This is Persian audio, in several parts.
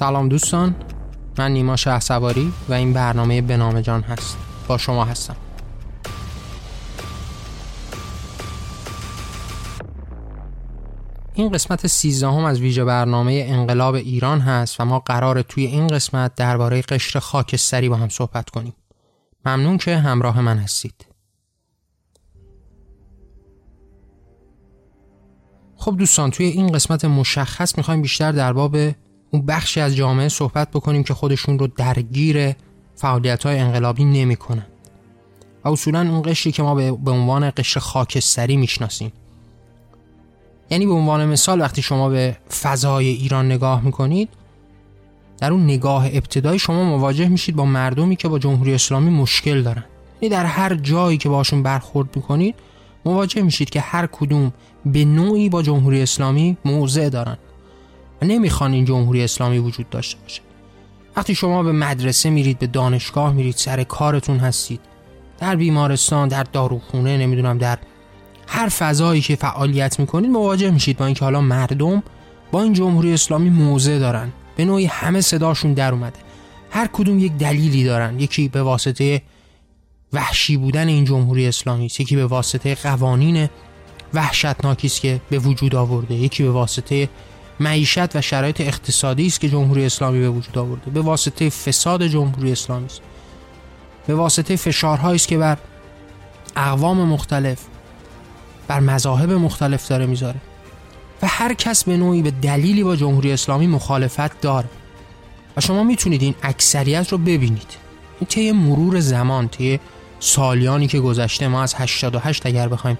سلام دوستان. من نیما شه و این برنامه به جان هست. با شما هستم. این قسمت سیزدهم از ویژه برنامه انقلاب ایران هست و ما قرار توی این قسمت درباره قشر خاکستری با هم صحبت کنیم. ممنون که همراه من هستید. خب دوستان توی این قسمت مشخص می‌خوایم بیشتر در باب اون بخشی از جامعه صحبت بکنیم که خودشون رو درگیر فعالیت های انقلابی نمی کنن. و اصولا اون قشری که ما به عنوان قشر خاکستری می‌شناسیم. یعنی به عنوان مثال وقتی شما به فضای ایران نگاه می‌کنید در اون نگاه ابتدایی شما مواجه میشید با مردمی که با جمهوری اسلامی مشکل دارن. یعنی در هر جایی که باشون برخورد می‌کنید مواجه میشید که هر کدوم به نوعی با جمهوری اسلامی موضع دارن. و نمی‌خوان این جمهوری اسلامی وجود داشته باشه. وقتی شما به مدرسه میرید به دانشگاه میرید سر کارتون هستید در بیمارستان در داروخونه نمی‌دونم در هر فضایی که فعالیت می‌کنید مواجه میشید با اینکه حالا مردم با این جمهوری اسلامی موضع دارن. به نوعی همه صداشون در اومده. هر کدوم یک دلیلی دارن. یکی به واسطه وحشی بودن این جمهوری اسلامی یکی به واسطه قوانین وحشتناکی که به وجود آورده. یکی به واسطه معیشت و شرایط اقتصادی است که جمهوری اسلامی به وجود آورده. به واسطه فساد جمهوری اسلامی است. به واسطه فشارهایی است که بر اقوام مختلف بر مذاهب مختلف داره می‌ذاره. و هر کس به نوعی به دلیلی با جمهوری اسلامی مخالفت داره. و شما می‌تونید این اکثریت رو ببینید. این طی مرور زمان طی سالیانی که گذشته ما از 88 اگر بخوایم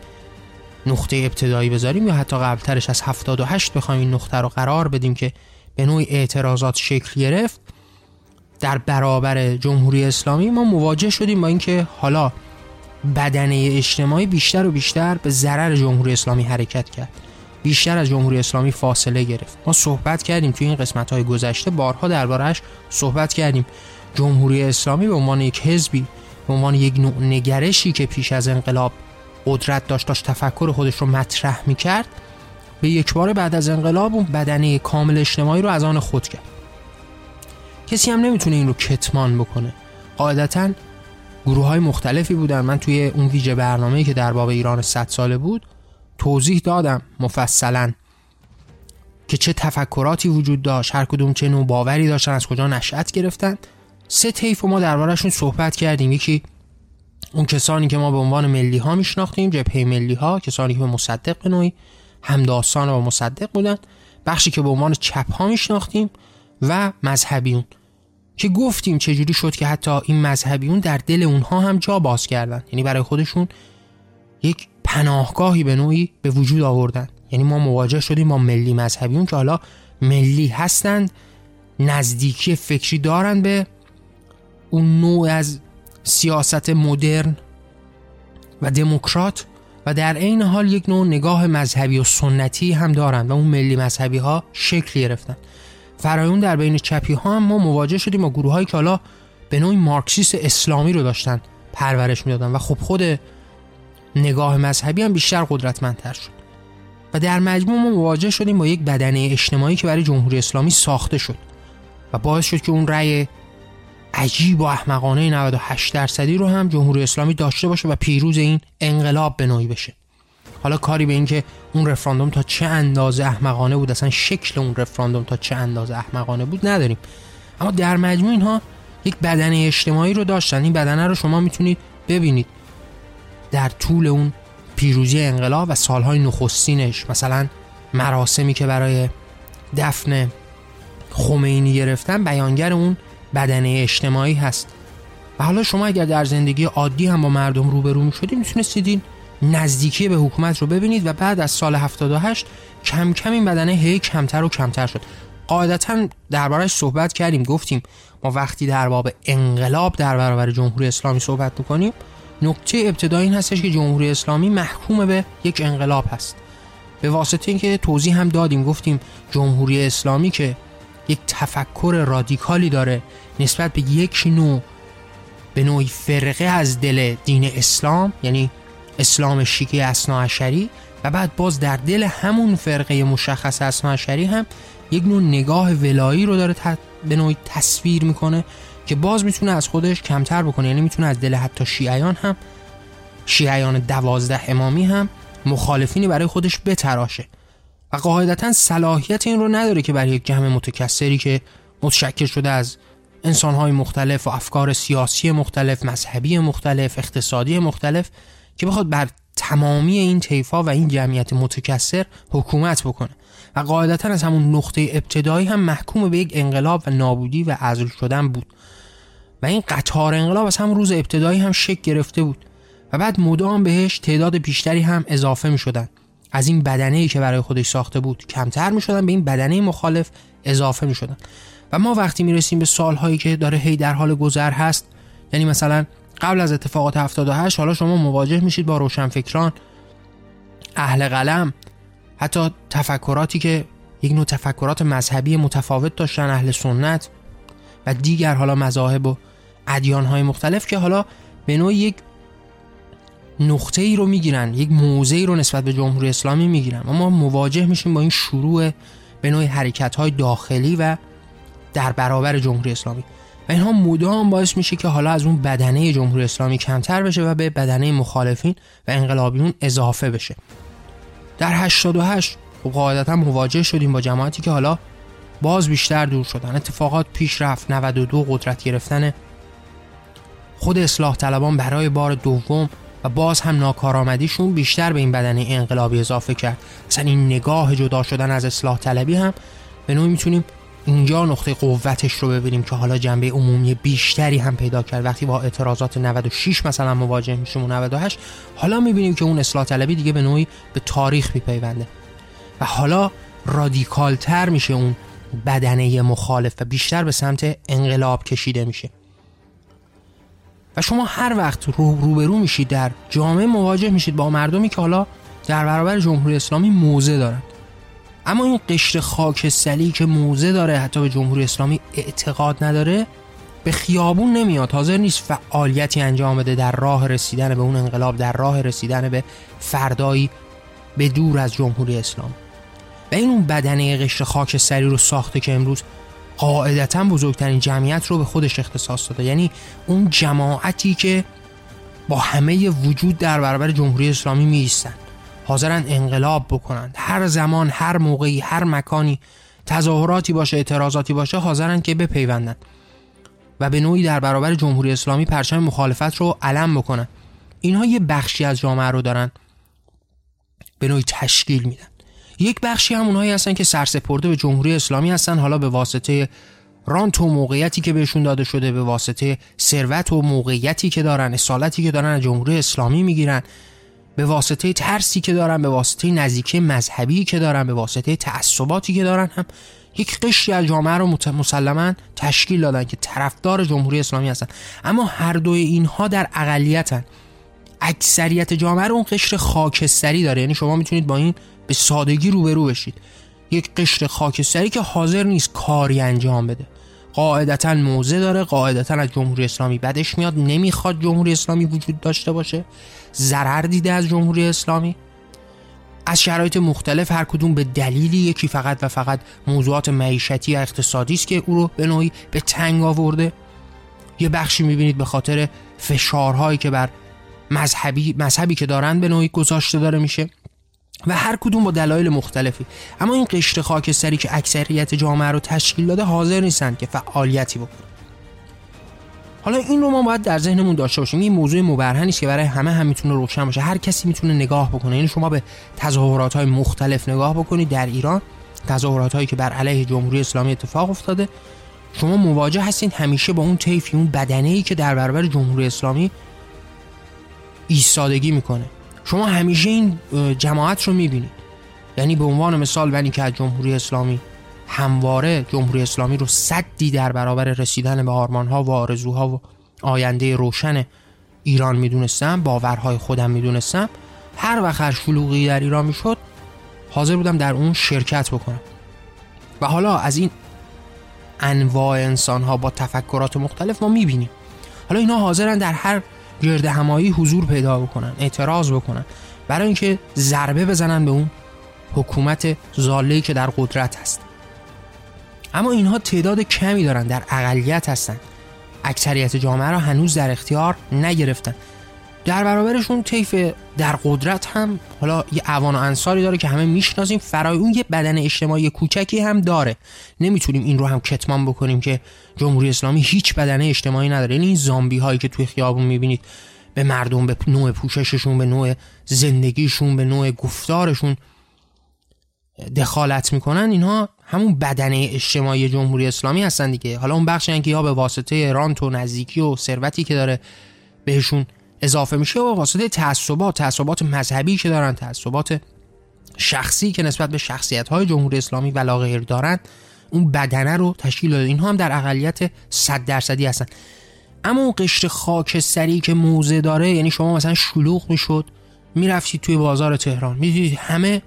نقطه ابتدایی بذاریم یا حتی قبلترش از 78 بخوایم این نقطه رو قرار بدیم که به نوعی اعتراضات شکل گرفت؟ در برابر جمهوری اسلامی ما مواجه شدیم با اینکه حالا بدنه اجتماعی بیشتر و بیشتر به ضرر جمهوری اسلامی حرکت کرد. بیشتر از جمهوری اسلامی فاصله گرفت. ما صحبت کردیم توی این قسمت های گذشته بارها دربارهش صحبت کردیم. جمهوری اسلامی به عنوان یک حزبی به عنوان یک نوع نگرشی که پیش از انقلاب قدرت داشت داشت تفکر خودش رو مطرح می کرد به یک بار بعد از انقلاب اون بدنه کامل اجتماعی رو از آن خود کرد. کسی هم نمی‌تونه این رو کتمان بکنه. قاعدتا گروه های مختلفی بودن. من توی اون ویژه برنامه که در باب ایران 100 ساله بود توضیح دادم مفصلا که چه تفکراتی وجود داشت هر کدوم چه نوع باوری داشتن از کجا نشأت گرفتن. سه طیف ما دربارهشون صحبت کردیم. یکی اون کسانی که ما به عنوان ملی ها میشناختیم جبهه ملی ها کسانی که به مصدق به نوعی همداستان و مصدق بودن بخشی که به عنوان چپ ها میشناختیم و مذهبیون. که گفتیم چجوری شد که حتی این مذهبیون در دل اونها هم جا باز کردن. یعنی برای خودشون یک پناهگاهی به نوعی به وجود آوردن. یعنی ما مواجه شدیم با ملی مذهبیون که حالا ملی هستند نزدیکی فکری دارن به اون نوع از سیاست مدرن و دموکرات و در عین حال یک نوع نگاه مذهبی و سنتی هم دارند و اون ملی مذهبی ها شکل گرفتن. فرایون در بین چپی ها هم ما مواجه شدیم با گروه های که حالا به نوعی مارکسیست اسلامی رو داشتن پرورش می‌دادن و خب خود نگاه مذهبی هم بیشتر قدرتمندتر شد. و در مجموع ما مواجه شدیم با یک بدنه اجتماعی که برای جمهوری اسلامی ساخته شد و باعث شد که اون رأی عجیب و احمقانه 98 درصدی رو هم جمهوری اسلامی داشته باشه و پیروز این انقلاب به نوعی بشه. حالا کاری به اینکه اون رفراندوم تا چه اندازه احمقانه بود اصلا شکل اون رفراندوم تا چه اندازه احمقانه بود نداریم. اما در مجموع اینها یک بدنه اجتماعی رو داشتن. این بدنه رو شما می‌تونید ببینید. در طول اون پیروزی انقلاب و سالهای نخستینش مثلا مراسمی که برای دفن خمینی گرفتن بیانگر اون بدنه اجتماعی هست. و حالا شما اگر در زندگی عادی هم با مردم روبرو می شدید می‌تونستید نزدیکی به حکومت رو ببینید و بعد از سال 78 کم کم این بدنه هی کمتر و کمتر شد. قاعدتا دربارش صحبت کردیم گفتیم ما وقتی در باب انقلاب در برابر جمهوری اسلامی صحبت می‌کنیم نکته ابتدایی این هستش که جمهوری اسلامی محکوم به یک انقلاب هست. به واسطه اینکه توضیح هم دادیم گفتیم جمهوری اسلامی که یک تفکر رادیکالی داره نسبت به یک نوع به نوعی فرقه از دل دین اسلام یعنی اسلام شیکی اسناعشری و بعد باز در دل همون فرقه مشخص اسناعشری هم یک نوع نگاه ولایی رو داره به نوعی تصویر می‌کنه که باز می‌تونه از خودش کمتر بکنه. یعنی می‌تونه از دل حتی شیعیان هم شیعیان دوازده امامی هم مخالفینی برای خودش بتراشه. و قاعدتا صلاحیت این رو نداره که برای یک جمع متکثری که متشکل شده از انسانهای مختلف و افکار سیاسی مختلف مذهبی مختلف اقتصادی مختلف که بخواد بر تمامی این طیفا و این جمعیت متکثر حکومت بکنه. و قاعدتا از همون نقطه ابتدایی هم محکوم به یک انقلاب و نابودی و عزل شدن بود. و این قطار انقلاب از همون روز ابتدایی هم شک گرفته بود. و بعد مدام بهش تعداد بیشتری هم اضافه می شدن از این بدنه ای که برای خودش ساخته بود کمتر می شدن به این بدنه مخالف اضافه می شدن و ما وقتی می رسیم به سالهایی که داره هی در حال گذر هست یعنی مثلا قبل از اتفاقات 78 حالا شما مواجه میشید با روشنفکران اهل قلم حتی تفکراتی که یک نوع تفکرات مذهبی متفاوت داشتن اهل سنت و دیگر حالا مذاهب و ادیان های مختلف که حالا به نوع یک نقطه ای رو می‌گیرن یک موضعی ای رو نسبت به جمهوری اسلامی می‌گیرن و ما مواجه میشیم با این شروع به نوع حرکت های داخلی و در برابر جمهوری اسلامی. و اینها مدام باعث میشه که حالا از اون بدنه جمهوری اسلامی کمتر بشه و به بدنه مخالفین و انقلابیون اضافه بشه. در 88 خب قاعدتا مواجه شدیم با جماعتی که حالا باز بیشتر دور شدن. اتفاقات پیش رفت 92 قدرت گرفتن خود اصلاح طلبان برای بار دوم و باز هم ناکارآمدیشون بیشتر به این بدنه انقلابی اضافه کرد. اصلا این نگاه جدا شدن از اصلاح طلبی هم به نوعی می‌تونیم اینجا نقطه قوتش رو ببینیم که حالا جنبه عمومی بیشتری هم پیدا کرد. وقتی با اعتراضات 96 مثلا مواجه میشیم و 98 حالا می‌بینیم که اون اصلاح طلبی دیگه به نوعی به تاریخ میپیونده. و حالا رادیکال تر میشه اون بدنه مخالف و بیشتر به سمت انقلاب کشیده میشه. و شما هر وقت رو روبرو میشید در جامعه مواجه میشید با مردمی که حالا در برابر جمهوری اسلامی موزه دارن. اما این قشر خاکستری که موزه داره حتی به جمهوری اسلامی اعتقاد نداره به خیابون نمیاد. حاضر نیست فعالیتی انجام بده در راه رسیدن به اون انقلاب در راه رسیدن به فردایی به دور از جمهوری اسلام. و این اون بدنه قشر خاکستری رو ساخته که امروز قاعدتا بزرگترین جمعیت رو به خودش اختصاص داده. یعنی اون جماعتی که با همه وجود در برابر جمهوری اسلامی می ایستن حاضرن انقلاب بکنند. هر زمان هر موقعی هر مکانی تظاهراتی باشه اعتراضاتی باشه حاضرن که بپیوندن. و به نوعی در برابر جمهوری اسلامی پرچم مخالفت رو علم بکنن. اینها یه بخشی از جامعه رو دارن به نوعی تشکیل میدن. یک بخشی هم اونهایی هستن که سرسپرده به جمهوری اسلامی هستن. حالا به واسطه رانت و موقعیتی که بهشون داده شده به واسطه ثروت و موقعیتی که دارن اصالتی که دارن از جمهوری اسلامی می‌گیرن. به واسطه ترسی که دارن به واسطه نزدیکی مذهبی که دارن به واسطه تعصباتی که دارن هم یک قشری از جامعه رو مسلما تشکیل دادن که طرفدار جمهوری اسلامی هستن. اما هر دوی اینها در اقلیتن. اکثریت جامعه رو اون قشر خاکستری داره. یعنی شما می‌تونید با این به سادگی روبرو بشید. یک قشر خاکستری که حاضر نیست کاری انجام بده. قاعدتا موزه داره قاعدتا از جمهوری اسلامی بدش میاد. نمی‌خواد جمهوری اسلامی وجود داشته باشه. ضرر دیده از جمهوری اسلامی. از شرایط مختلف هر کدوم به دلیلی یکی فقط و فقط موضوعات معیشتی و اقتصادی است که او رو به نوعی به تنگ آورده. یه بخشی می‌بینید به خاطر فشارهایی که بر مذهبی مذهبی که دارن به نوعی گذاشته داره میشه. و هر کدوم با دلایل مختلفی. اما این قشر خاکستری که اکثریت جامعه رو تشکیل داده حاضر نیستند که فعالیتی بکنن. حالا این رو ما باید در ذهنمون داشته باشیم. این موضوع مبرهنی است که برای همه هم می‌تونه روشن باشه. هر کسی می‌تونه نگاه بکنه. یعنی شما به تظاهرات های مختلف نگاه بکنید در ایران. تظاهرات هایی که بر علیه جمهوری اسلامی اتفاق افتاده. شما مواجه هستین همیشه با اون طیفی اون بدنه ای که در برابر جمهوری اسلامی ایستادگی می‌کنه. شما همیشه این جماعت رو می‌بینید. یعنی به عنوان مثال بنی که از جمهوری اسلامی همواره جمهوری اسلامی رو صدی در برابر رسیدن به آرمانها و آرزوها و آینده روشن ایران می‌دونستم باورهای خودم می‌دونستم هر وقت هر شلوغی در ایران می‌شد حاضر بودم در اون شرکت بکنم. و حالا از این انواع انسان ها با تفکرات مختلف ما می‌بینیم. حالا اینا حاضرن در هر گرد همایی حضور پیدا بکنن اعتراض بکنن. برای اینکه ضربه بزنن به اون حکومت زاله‌ای که در قدرت هست. اما اینها تعداد کمی دارن در اقلیت هستن. اکثریت جامعه را هنوز در اختیار نگرفتن. در برابرشون طیف در قدرت هم حالا یه اوان و انصاری داره که همه می‌شناسیم. فرای اون یه بدن اجتماعی کوچکی هم داره. نمی‌تونیم این رو هم کتمان بکنیم که جمهوری اسلامی هیچ بدن اجتماعی نداره. یعنی این زامبی هایی که توی خیابون می‌بینید به مردم به نوع پوشششون به نوع زندگیشون به نوع گفتارشون دخالت می‌کنن اینها همون بدنه اجتماعی جمهوری اسلامی هستن دیگه. حالا اون بخشی که یا به واسطه رانت و نزدیکی و ثروتی که داره بهشون اضافه میشه و واسطه تعصبات تعصبات مذهبی که دارن تعصبات شخصی که نسبت به شخصیت های جمهوری اسلامی و غیر دارن اون بدنه رو تشکیل داده. اینها هم در اقلیت 100 درصدی هستن. اما اون قشر خاکستری که موزه داره یعنی شما مثلا شلوغ می‌شد می‌رفتید توی بازار تهران می‌دیدید همه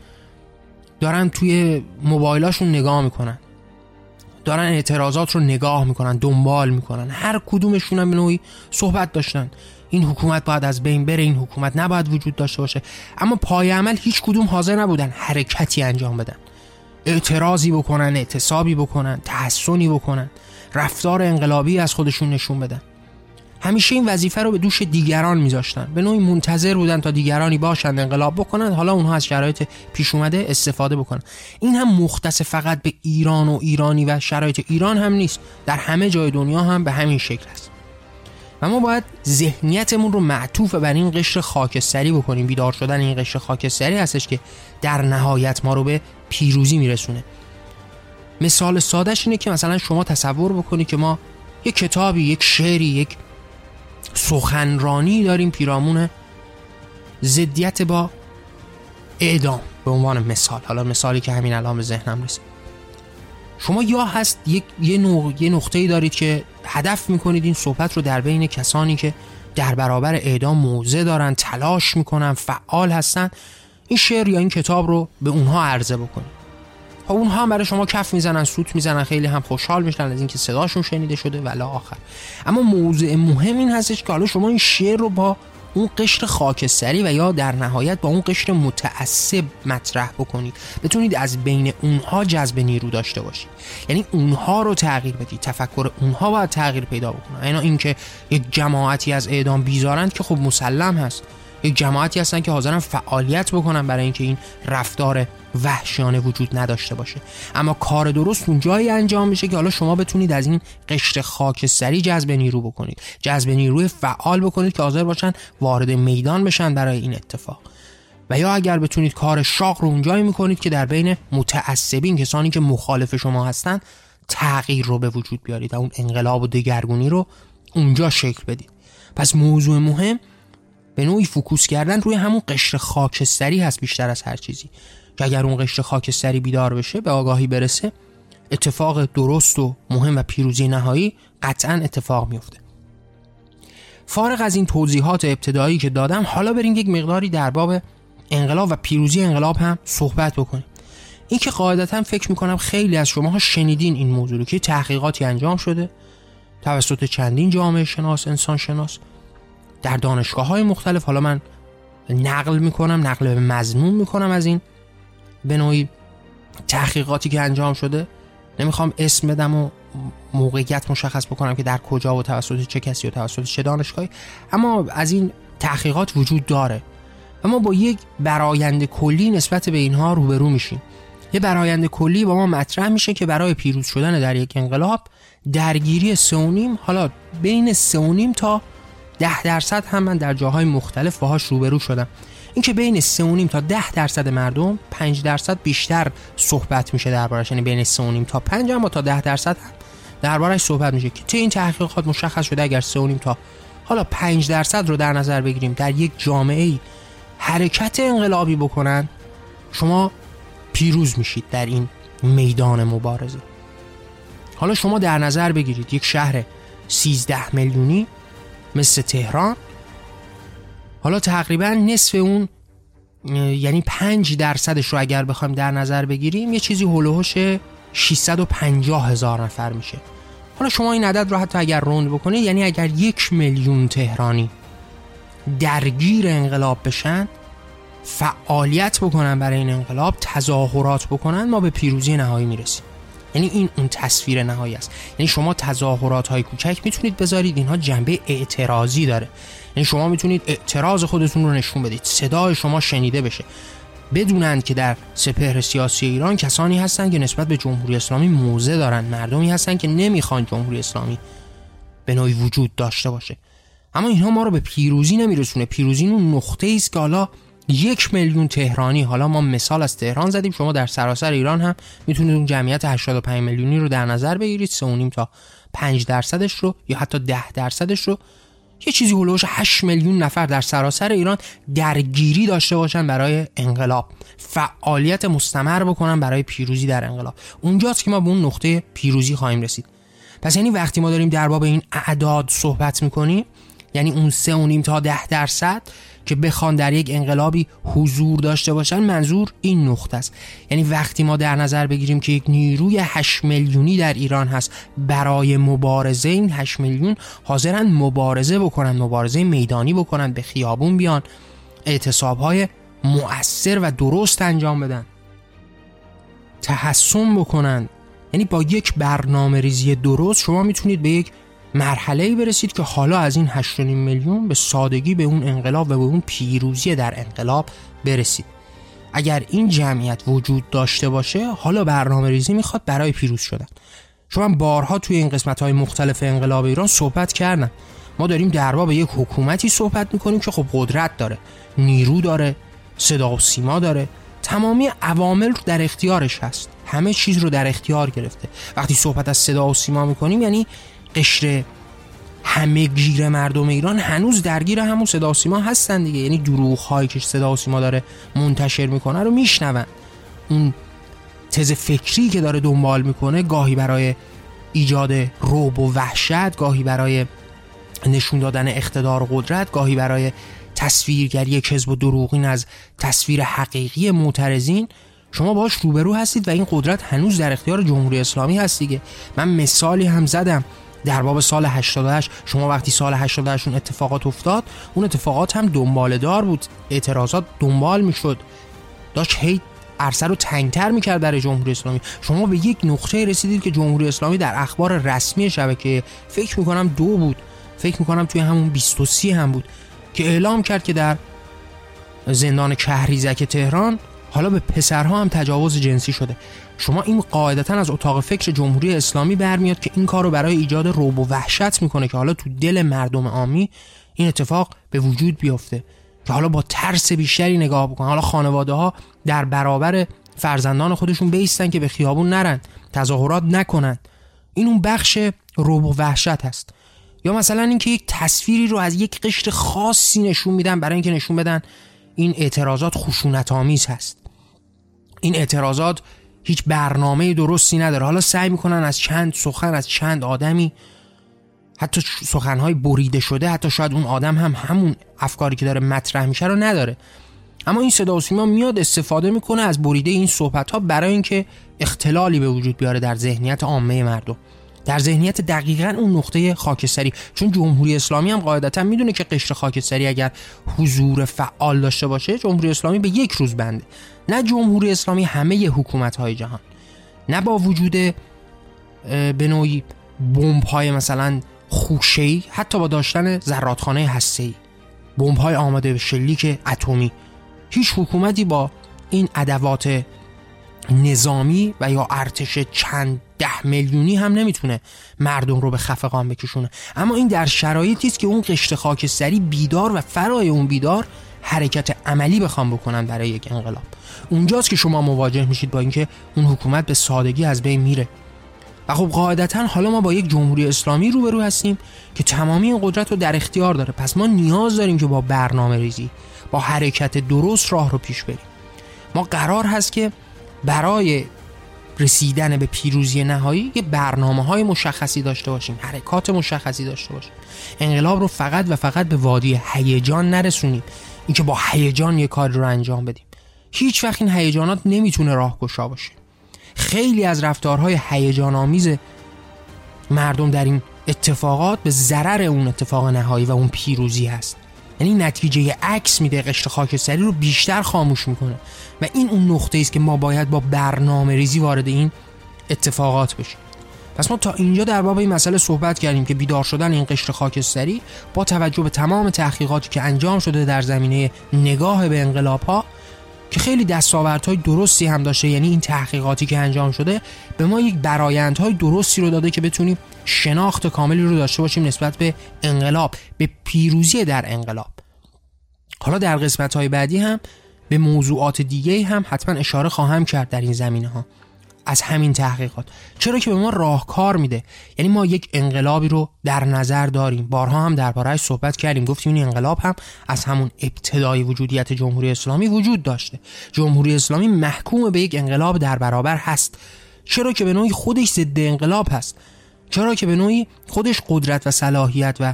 دارن توی موبایلاشون نگاه می‌کنن. دارن اعتراضات رو نگاه می‌کنن دنبال می‌کنن. هر کدومشون هم به نوعی صحبت داشتن. این حکومت باید از بین بره این حکومت نباید وجود داشته باشه. اما پای عمل هیچ کدوم حاضر نبودن حرکتی انجام بدن. اعتراضی بکنن اعتصابی بکنن تحسنی بکنن. رفتار انقلابی از خودشون نشون بدن. همیشه این وظیفه رو به دوش دیگران میذاشتن. به نوعی منتظر بودن تا دیگرانی باشند انقلاب بکنن. حالا اونها از شرایط پیش اومده استفاده بکنن. این هم مختص فقط به ایران و ایرانی و شرایط ایران هم نیست. در همه جای دنیا هم به همین شکل است. و ما باید ذهنیتمون رو معطوف بر این قشر خاکستری بکنیم. بیدار شدن این قشر خاکستری هستش که در نهایت ما رو به پیروزی میرسونه. مثال سادهش اینه که مثلا شما تصور بکنید که ما یک کتابی یک شعری یک سخنرانی داریم پیرامون ضدیت با اعدام به عنوان مثال. حالا مثالی که همین الان به ذهنم رسید. شما یا هست یک یه, نوع، یه نقطه ای دارید که هدف می‌کنید این صحبت رو در بین کسانی که در برابر اعدام موضع دارن تلاش می‌کنن فعال هستن این شعر یا این کتاب رو به اونها عرضه بکنید. خب اونها هم برای شما کف می‌زنن سوت می‌زنن خیلی هم خوشحال میشن از اینکه صداشون شنیده شده ولی آخر. اما موضوع مهم این هستش که حالا شما این شعر رو با اون قشر خاکستری و یا در نهایت با اون قشر متعصب مطرح بکنید. بتونید از بین اونها جذب نیرو داشته باشید. یعنی اونها رو تغییر بدید. تفکر اونها باید تغییر پیدا بکنه. اینا اینکه یک جماعتی از اعدام بیزارند که خب مسلم هست. یک جماعتی هستن که حاضرن فعالیت بکنن برای اینکه این رفتار وحشیانه وجود نداشته باشه. اما کار درست اون جایی انجام میشه که حالا شما بتونید از این قشر خاکستری جذب نیرو بکنید. جذب نیروی فعال بکنید که حاضر باشن وارد میدان بشن برای این اتفاق. و یا اگر بتونید کار شاق رو اونجایی می‌کنید که در بین متعصبین کسانی که مخالف شما هستن تغییر رو به وجود بیارید و اون انقلاب و دگرگونی رو اونجا شکل بدید. پس موضوع مهم به نوعی فوکوس کردن روی همون قشر خاکستری هست بیشتر از هر چیزی. که اگر اون قشر خاکستری بیدار بشه به آگاهی برسه اتفاق درست و مهم و پیروزی نهایی قطعا اتفاق میفته فارغ از این توضیحات ابتدایی که دادم حالا بریم یک مقداری در باب انقلاب و پیروزی انقلاب هم صحبت بکنیم. این که قاعدتا فکر می‌کنم خیلی از شما شنیدین این موضوع رو که تحقیقاتی انجام شده. توسط چندین جامعه شناس انسان شناس در دانشگاه های مختلف. حالا من نقل می‌کنم نقل به مضمون می‌کنم از این به نوعی تحقیقاتی که انجام شده. نمی‌خوام اسم بدم و موقعیت مشخص بکنم که در کجا و توسط چه کسی و توسط چه دانشگاهی. اما از این تحقیقات وجود داره. اما با یک برایند کلی نسبت به اینها روبرو میشیم. یه برایند کلی با ما مطرح میشه که برای پیروز شدن در یک انقلاب درگیری سونیم حالا بین سونیم تا ده درصد هم من در جاهای مختلف باهاش روبرو شدم. اینکه بین 3.5 تا 10 درصد مردم 5 درصد بیشتر صحبت میشه دربارش یعنی بین 3.5 تا 5 اما تا 10 درصد دربارش صحبت میشه. که توی این تحقیقات مشخص شده اگر 3.5 تا حالا 5 درصد رو در نظر بگیریم در یک جامعه ای حرکت انقلابی بکنن شما پیروز میشید در این میدان مبارزه. حالا شما در نظر بگیرید یک شهر 13 میلیونی مثل تهران. حالا تقریبا نصف اون یعنی 5 درصدش رو اگر بخوایم در نظر بگیریم یه چیزی هلوهوش 650 هزار نفر میشه. حالا شما این عدد رو حتی اگر روند بکنید یعنی اگر یک میلیون تهرانی درگیر انقلاب بشن فعالیت بکنن برای این انقلاب تظاهرات بکنن ما به پیروزی نهایی می‌رسیم. یعنی این اون تصویر نهایی است. یعنی شما تظاهرات های کوچک می‌تونید بذارید اینها جنبه اعتراضی داره. یعنی شما می‌تونید اعتراض خودتون رو نشون بدید صدای شما شنیده بشه. بدونند که در سپهر سیاسی ایران کسانی هستند که نسبت به جمهوری اسلامی موزه دارند. مردمی هستند که نمی‌خوان جمهوری اسلامی به نوعی وجود داشته باشه. اما اینها ما رو به پیروزی نمیرسونه. پیروزی اون نقطه است که حالا یک میلیون تهرانی. حالا ما مثال از تهران زدیم شما در سراسر ایران هم می‌تونید اون جمعیت 85 میلیونی رو در نظر بگیرید 3.5 تا 5 درصدش رو یا حتی 10 درصدش رو. یه چیزی هلوش 8 میلیون نفر در سراسر ایران درگیری داشته باشن برای انقلاب. فعالیت مستمر بکنن برای پیروزی در انقلاب. اونجاست که ما به اون نقطه پیروزی خواهیم رسید. پس یعنی وقتی ما داریم در باب این اعداد صحبت می‌کنیم یعنی اون سه و نیم تا ده درصد که بخوان در یک انقلابی حضور داشته باشن منظور این نقطه است. یعنی وقتی ما در نظر بگیریم که یک نیروی 8 میلیونی در ایران هست برای مبارزه این 8 میلیون حاضرن مبارزه بکنن مبارزه میدانی بکنن به خیابون بیان اعتصاب های مؤثر و درست انجام بدن. تحسن بکنن. یعنی با یک برنامه ریزی درست شما می‌تونید به یک مرحله ای برسید که حالا از این 8.5 میلیون به سادگی به اون انقلاب و به اون پیروزی در انقلاب برسید. اگر این جمعیت وجود داشته باشه حالا برنامه ریزی می‌خواد برای پیروز شدن. شما بارها توی این قسمت های مختلف انقلاب ایران صحبت کردن ما داریم در به یک حکومتی صحبت می‌کنیم که خب قدرت داره نیرو داره صدا و سیما داره. تمامی عوامل رو در اختیارش هست. همه چیز رو در اختیار گرفته. وقتی صحبت از صدا و سیما می‌کنیم یعنی قشر همه گیر مردم ایران هنوز درگیر همون صدا سیما هستن دیگه. یعنی دروغ هایی که صدا سیما داره منتشر می‌کنه رو میشنون. اون تز فکری که داره دنبال می‌کنه گاهی برای ایجاد روب و وحشت گاهی برای نشون دادن اقتدار و قدرت گاهی برای تصویرگری کذب و دروغین از تصویر حقیقی معترضین. شما باش روبرو هستید و این قدرت هنوز در اختیار جمهوری اسلامی هست دیگه. من مثالی هم زدم. در باب سال 88 شما وقتی سال 88 اون اتفاقات افتاد اون اتفاقات هم دنبال دار بود. اعتراضات دنبال می‌شد. داشت هی عرصه رو تنگتر می‌کرد در جمهوری اسلامی. شما به یک نقطه رسیدید که جمهوری اسلامی در اخبار رسمی شبکه فکر می‌کنم دو بود. فکر می‌کنم توی همون 23 هم بود. که اعلام کرد که در زندان کهریزک تهران حالا به پسرها هم تجاوز جنسی شده. شما این قاعدتا از اتاق فکر جمهوری اسلامی برمیاد که این کار رو برای ایجاد روب و وحشت می‌کنه که حالا تو دل مردم عامی این اتفاق به وجود بیفته. که حالا با ترس بیشتری نگاه بکنن حالا خانواده ها در برابر فرزندان خودشون بیستن که به خیابون نرن. تظاهرات نکنن. این اون بخش روب و وحشت هست. یا مثلا اینکه یک تصویری رو از یک قشر خاصی نشون میدن برای اینکه نشون بدن این اعتراضات خشونت آمیز هست. این اعتراضات هیچ برنامه درستی نداره. حالا سعی می‌کنن از چند سخن از چند آدمی حتی سخنهای بریده شده حتی شاید اون آدم هم همون افکاری که داره مطرح میشه رو نداره. اما این صدا سیما میاد استفاده می‌کنه از بریده این صحبت ها برای اینکه اختلالی به وجود بیاره در ذهنیت عامه مردم. در ذهنیت دقیقا اون نقطه خاکستری. چون جمهوری اسلامی هم قاعدتا می‌دونه که قشر خاکستری اگر حضور فعال داشته باشه جمهوری اسلامی به یک روز بنده. نه جمهوری اسلامی همه حکومت های جهان. نه با وجود به نوعی بمب های مثلا خوشه‌ای حتی با داشتن زراتخانه هسته‌ای. بمب های آماده به شلیک اتمی. هیچ حکومتی با این ادوات نظامی و یا ارتش چند ده میلیونی هم نمی‌تونه مردم رو به خفقان بکشونه. اما این در شرایطی است که اون قشر خاکستری بیدار و فرای اون بیدار حرکت عملی بخوام بکنن برای یک انقلاب. اونجاست که شما مواجه میشید با اینکه اون حکومت به سادگی از بین میره. و خب قاعدتا حالا ما با یک جمهوری اسلامی روبرو هستیم که تمامی این قدرت رو در اختیار داره. پس ما نیاز داریم که با برنامه ریزی با حرکت درست راه رو پیش بریم. ما قرار هست که برای رسیدن به پیروزی نهایی یه برنامه های مشخصی داشته باشیم حرکات مشخصی داشته باشیم. انقلاب رو فقط و فقط به وادی هیجان نرسونیم. اینکه با هیجان یه کار رو انجام بدیم. هیچ وقت این هیجانات نمی‌تونه راهگشا باشه. خیلی از رفتارهای هیجان آمیز مردم در این اتفاقات به ضرر اون اتفاق نهایی و اون پیروزی هست. یعنی نتیجه عکس میده قشر خاکستری رو بیشتر خاموش می‌کنه. و این اون نقطه است که ما باید با برنامه ریزی وارد این اتفاقات بشه پس ما تا اینجا در باب این مسئله صحبت کردیم که بیدار شدن این قشر خاکستری با توجه به تمام تحقیقاتی که انجام شده در زمینه نگاه به انقلاب ها که خیلی دستاوردهای درستی هم داشته. یعنی این تحقیقاتی که انجام شده به ما یک برایندهای درستی رو داده که بتونیم شناخت کاملی رو داشته باشیم نسبت به انقلاب به پیروزی در انقلاب. حالا در قسمت های بعدی هم به موضوعات دیگه هم حتما اشاره خواهم کرد در این زمینه ها از همین تحقیقات. چرا که به ما راهکار میده. یعنی ما یک انقلابی رو در نظر داریم. بارها هم دربارهش صحبت کردیم. گفتیم این انقلاب هم از همون ابتدای وجودیت جمهوری اسلامی وجود داشته. جمهوری اسلامی محکوم به یک انقلاب در برابر هست. چرا که به نوعی خودش ضد انقلاب هست. چرا که به نوعی خودش قدرت و صلاحیت و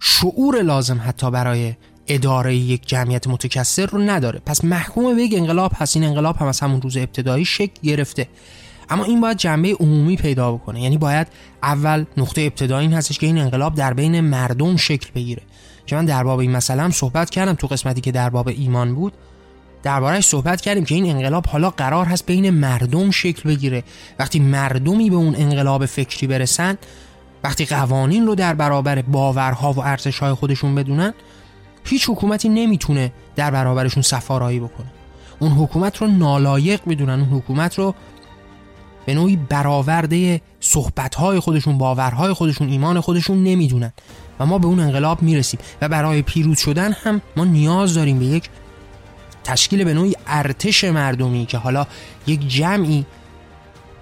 شعور لازم حتی برای اداره یک جمعیت متکثر رو نداره. پس محکوم به یک انقلاب هست. این انقلاب هم از همون روز ابتدایی شکل گرفته. اما این باید جنبه عمومی پیدا بکنه. یعنی باید اول نقطه ابتدایی این هستش که این انقلاب در بین مردم شکل بگیره. که من در باب این مسئله هم صحبت کردم تو قسمتی که در باب ایمان بود. دربارهش صحبت کردیم که این انقلاب حالا قرار هست بین مردم شکل بگیره. وقتی مردمی به اون انقلاب فکری برسن وقتی قوانین رو در برابر باورها و ارزشهای خودشون بدونن هیچ حکومتی نمی‌تونه در برابرشون سفارایی بکنه. اون حکومت رو نالایق می‌دونن اون حکومت رو به نوعی برآورده صحبتهای خودشون باورهای خودشون ایمان خودشون نمی‌دونن. و ما به اون انقلاب می‌رسیم. و برای پیروز شدن هم ما نیاز داریم به یک تشکیل به نوعی ارتش مردمی که حالا یک جمعی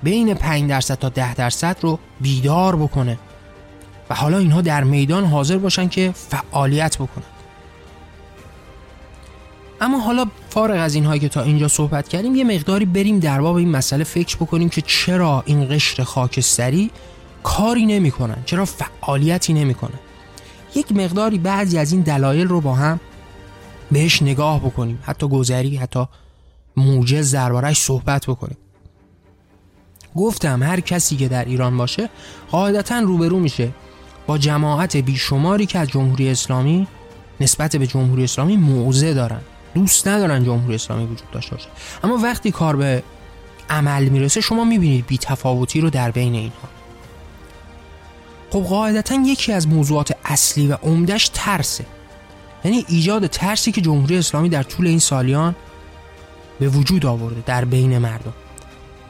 بین 5 درصد تا 10 درصد رو بیدار بکنه. و حالا اینها در میدان حاضر باشن که فعالیت بکنن. اما حالا فارغ از اینهایی که تا اینجا صحبت کردیم یه مقداری بریم در باب این مسئله فکر بکنیم که چرا این قشر خاکستری کاری نمی‌کنن چرا فعالیتی نمی‌کنن. یک مقداری بعضی از این دلایل رو با هم بهش نگاه بکنیم حتی گذری حتی موجز دربارش صحبت بکنیم. گفتم هر کسی که در ایران باشه قاعدتا روبرو میشه با جماعت بیشماری که از جمهوری اسلامی نسبت به جمهوری اسلامی موضع دارن. دوست ندارن جمهوری اسلامی وجود داشته باشه. اما وقتی کار به عمل می‌رسه شما می‌بینید بی تفاوتی رو در بین اینها. خب قاعدتا یکی از موضوعات اصلی و عمدش ترسه. یعنی ایجاد ترسی که جمهوری اسلامی در طول این سالیان به وجود آورده در بین مردم.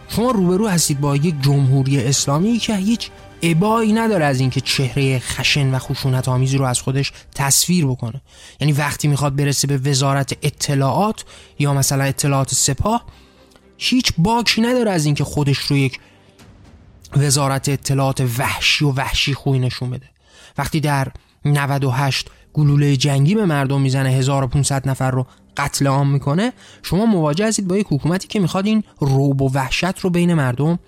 شما روبرو هستید با یک جمهوری اسلامی که هیچ ابایی نداره از اینکه چهره خشن و خشونت آمیزی رو از خودش تصویر بکنه. یعنی وقتی می‌خواد برسه به وزارت اطلاعات یا مثلا اطلاعات سپاه هیچ باکی نداره از اینکه خودش رو یک وزارت اطلاعات وحشی و وحشی خوی نشون بده. وقتی در 98 گلوله جنگی به مردم می‌زنه 1500 نفر رو قتل عام می‌کنه شما مواجه هستید با یک حکومتی که می‌خواد این روب و وحشت رو بین مردم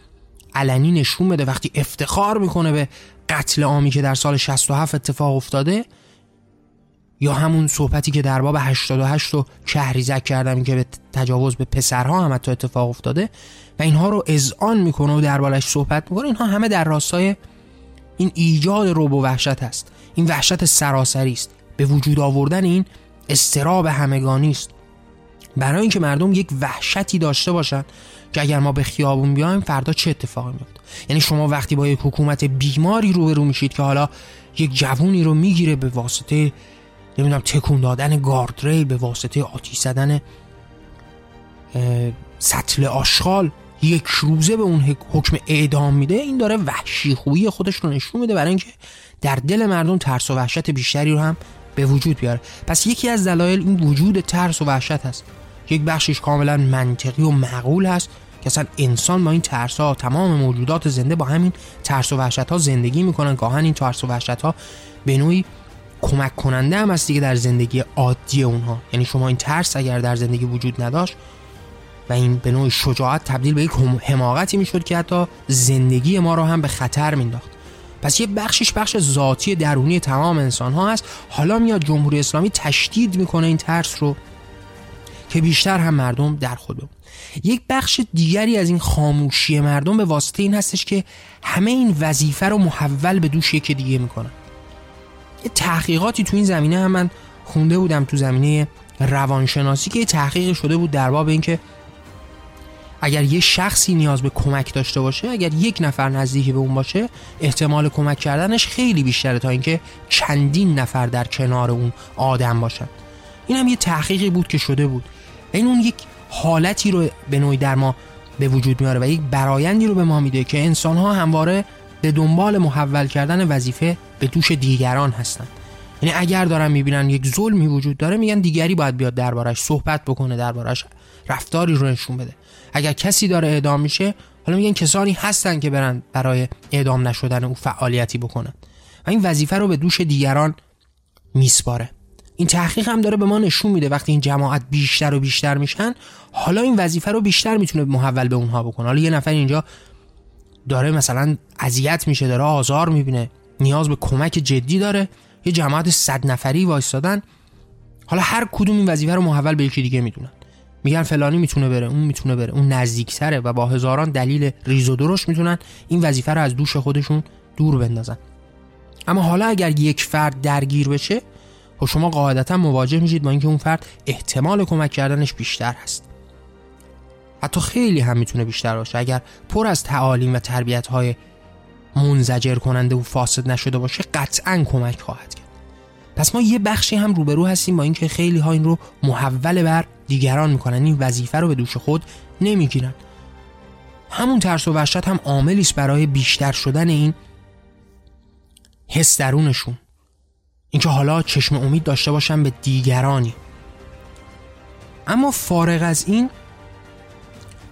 علنی نشون بده وقتی افتخار می‌کنه به قتل عامی که در سال 67 اتفاق افتاده یا همون صحبتی که در باب 88 رو کهریزک کردم که به تجاوز به پسرها هم حتی اتفاق افتاده و اینها رو اذعان می‌کنه و دربارش صحبت می‌کنه. اینها همه در راستای این ایجاد روب و وحشت هست. این وحشت سراسری است. به وجود آوردن این استراب همگانی است برای اینکه مردم یک وحشتی داشته باشن که اگر ما به خیابون بیایم فردا چه اتفاقی میفته یعنی شما وقتی با یک حکومت بیماری روبرو میشید که حالا یک جوونی رو می‌گیره به واسطه نمی‌دونم تکون دادن گاردریل به واسطه آتیش زدن سطل آشغال یک روزه به اون حکم اعدام میده این داره وحشی خویی خودش رو نشون میده برای اینکه در دل مردم ترس و وحشت بیشتری رو هم به وجود بیاره. پس یکی از دلایل این وجود ترس و وحشت هست. یک بخشش کاملا منطقی و معقول هست. که اصلا انسان با این ترس ها تمام موجودات زنده با همین ترس و وحشت ها زندگی می‌کنن. گاهن این ترس و وحشت ها به نوعی کمک کننده هم هست دیگه در زندگی عادی اونها. یعنی شما این ترس اگر در زندگی وجود نداشت و این به نوعی شجاعت تبدیل به یک حماقتی می‌شد که حتی زندگی ما رو هم به خطر مینداخت. پس یه بخشش بخش ذاتی درونی تمام انسان ها هست. حالا میاد جمهوری اسلامی تشدید می‌کنه این ترس رو که بیشتر هم مردم در خود بمون یک بخش دیگری از این خاموشی مردم به واسطه این هستش که همه این وظیفه رو محول به دوش یکی دیگه می‌کنن. یه تحقیقاتی تو این زمینه هم من خونده بودم تو زمینه روانشناسی که تحقیق شده بود در باب اینکه اگر یه شخصی نیاز به کمک داشته باشه اگر یک نفر نزدیکی به اون باشه احتمال کمک کردنش خیلی بیشتره تا اینکه چندین نفر در کنار اون آدم باشن. این هم یه تحقیقی بود که شده بود. این اون یک حالتی رو به نوعی در ما به وجود میاره و یک برایندی رو به ما میده که انسان ها همواره به دنبال محول کردن وظیفه به دوش دیگران هستن یعنی اگر دارن می‌بینن یک ظلمی وجود داره میگن دیگری باید بیاد دربارش صحبت بکنه دربارش رفتاری رو نشون بده. اگر کسی داره اعدام میشه حالا میگن کسانی هستن که برن برای اعدام نشدن او فعالیتی بکنن. و این وظیفه رو به دوش دیگران میسپاره. این تحقیق هم داره به ما نشون میده وقتی این جماعت بیشتر و بیشتر میشن حالا این وظیفه رو بیشتر می‌تونه محول به اونها بکنه. حالا یه نفر اینجا داره مثلا اذیت میشه داره آزار می‌بینه نیاز به کمک جدی داره یه جماعت صد نفری وایستادن. حالا هر کدوم این وظیفه رو محول به یکی دیگه می‌دونن. میگن فلانی می‌تونه بره اون می‌تونه بره اون نزدیکتره و با هزاران دلیل ریز و درشت می‌تونن این وظیفه رو از دوش خودشون دور بندازن. اما حالا اگر یک فرد درگیر بشه خب شما قاعدتا مواجه میشید با اینکه اون فرد احتمال کمک کردنش بیشتر هست. حتی خیلی هم می‌تونه بیشتر باشه. اگر پر از تعالیم و تربیت های منزجر کننده و فاسد نشده باشه قطعا کمک خواهد کرد. پس ما یه بخشی هم روبرو هستیم با اینکه خیلی ها این رو محول بر دیگران می‌کنن. این وظیفه رو به دوش خود نمی‌گیرن. همون ترس و وحشت هم عاملی است برای بیشتر شدن این حس درونشون. اینکه حالا چشم امید داشته باشن به دیگرانی. اما فارغ از این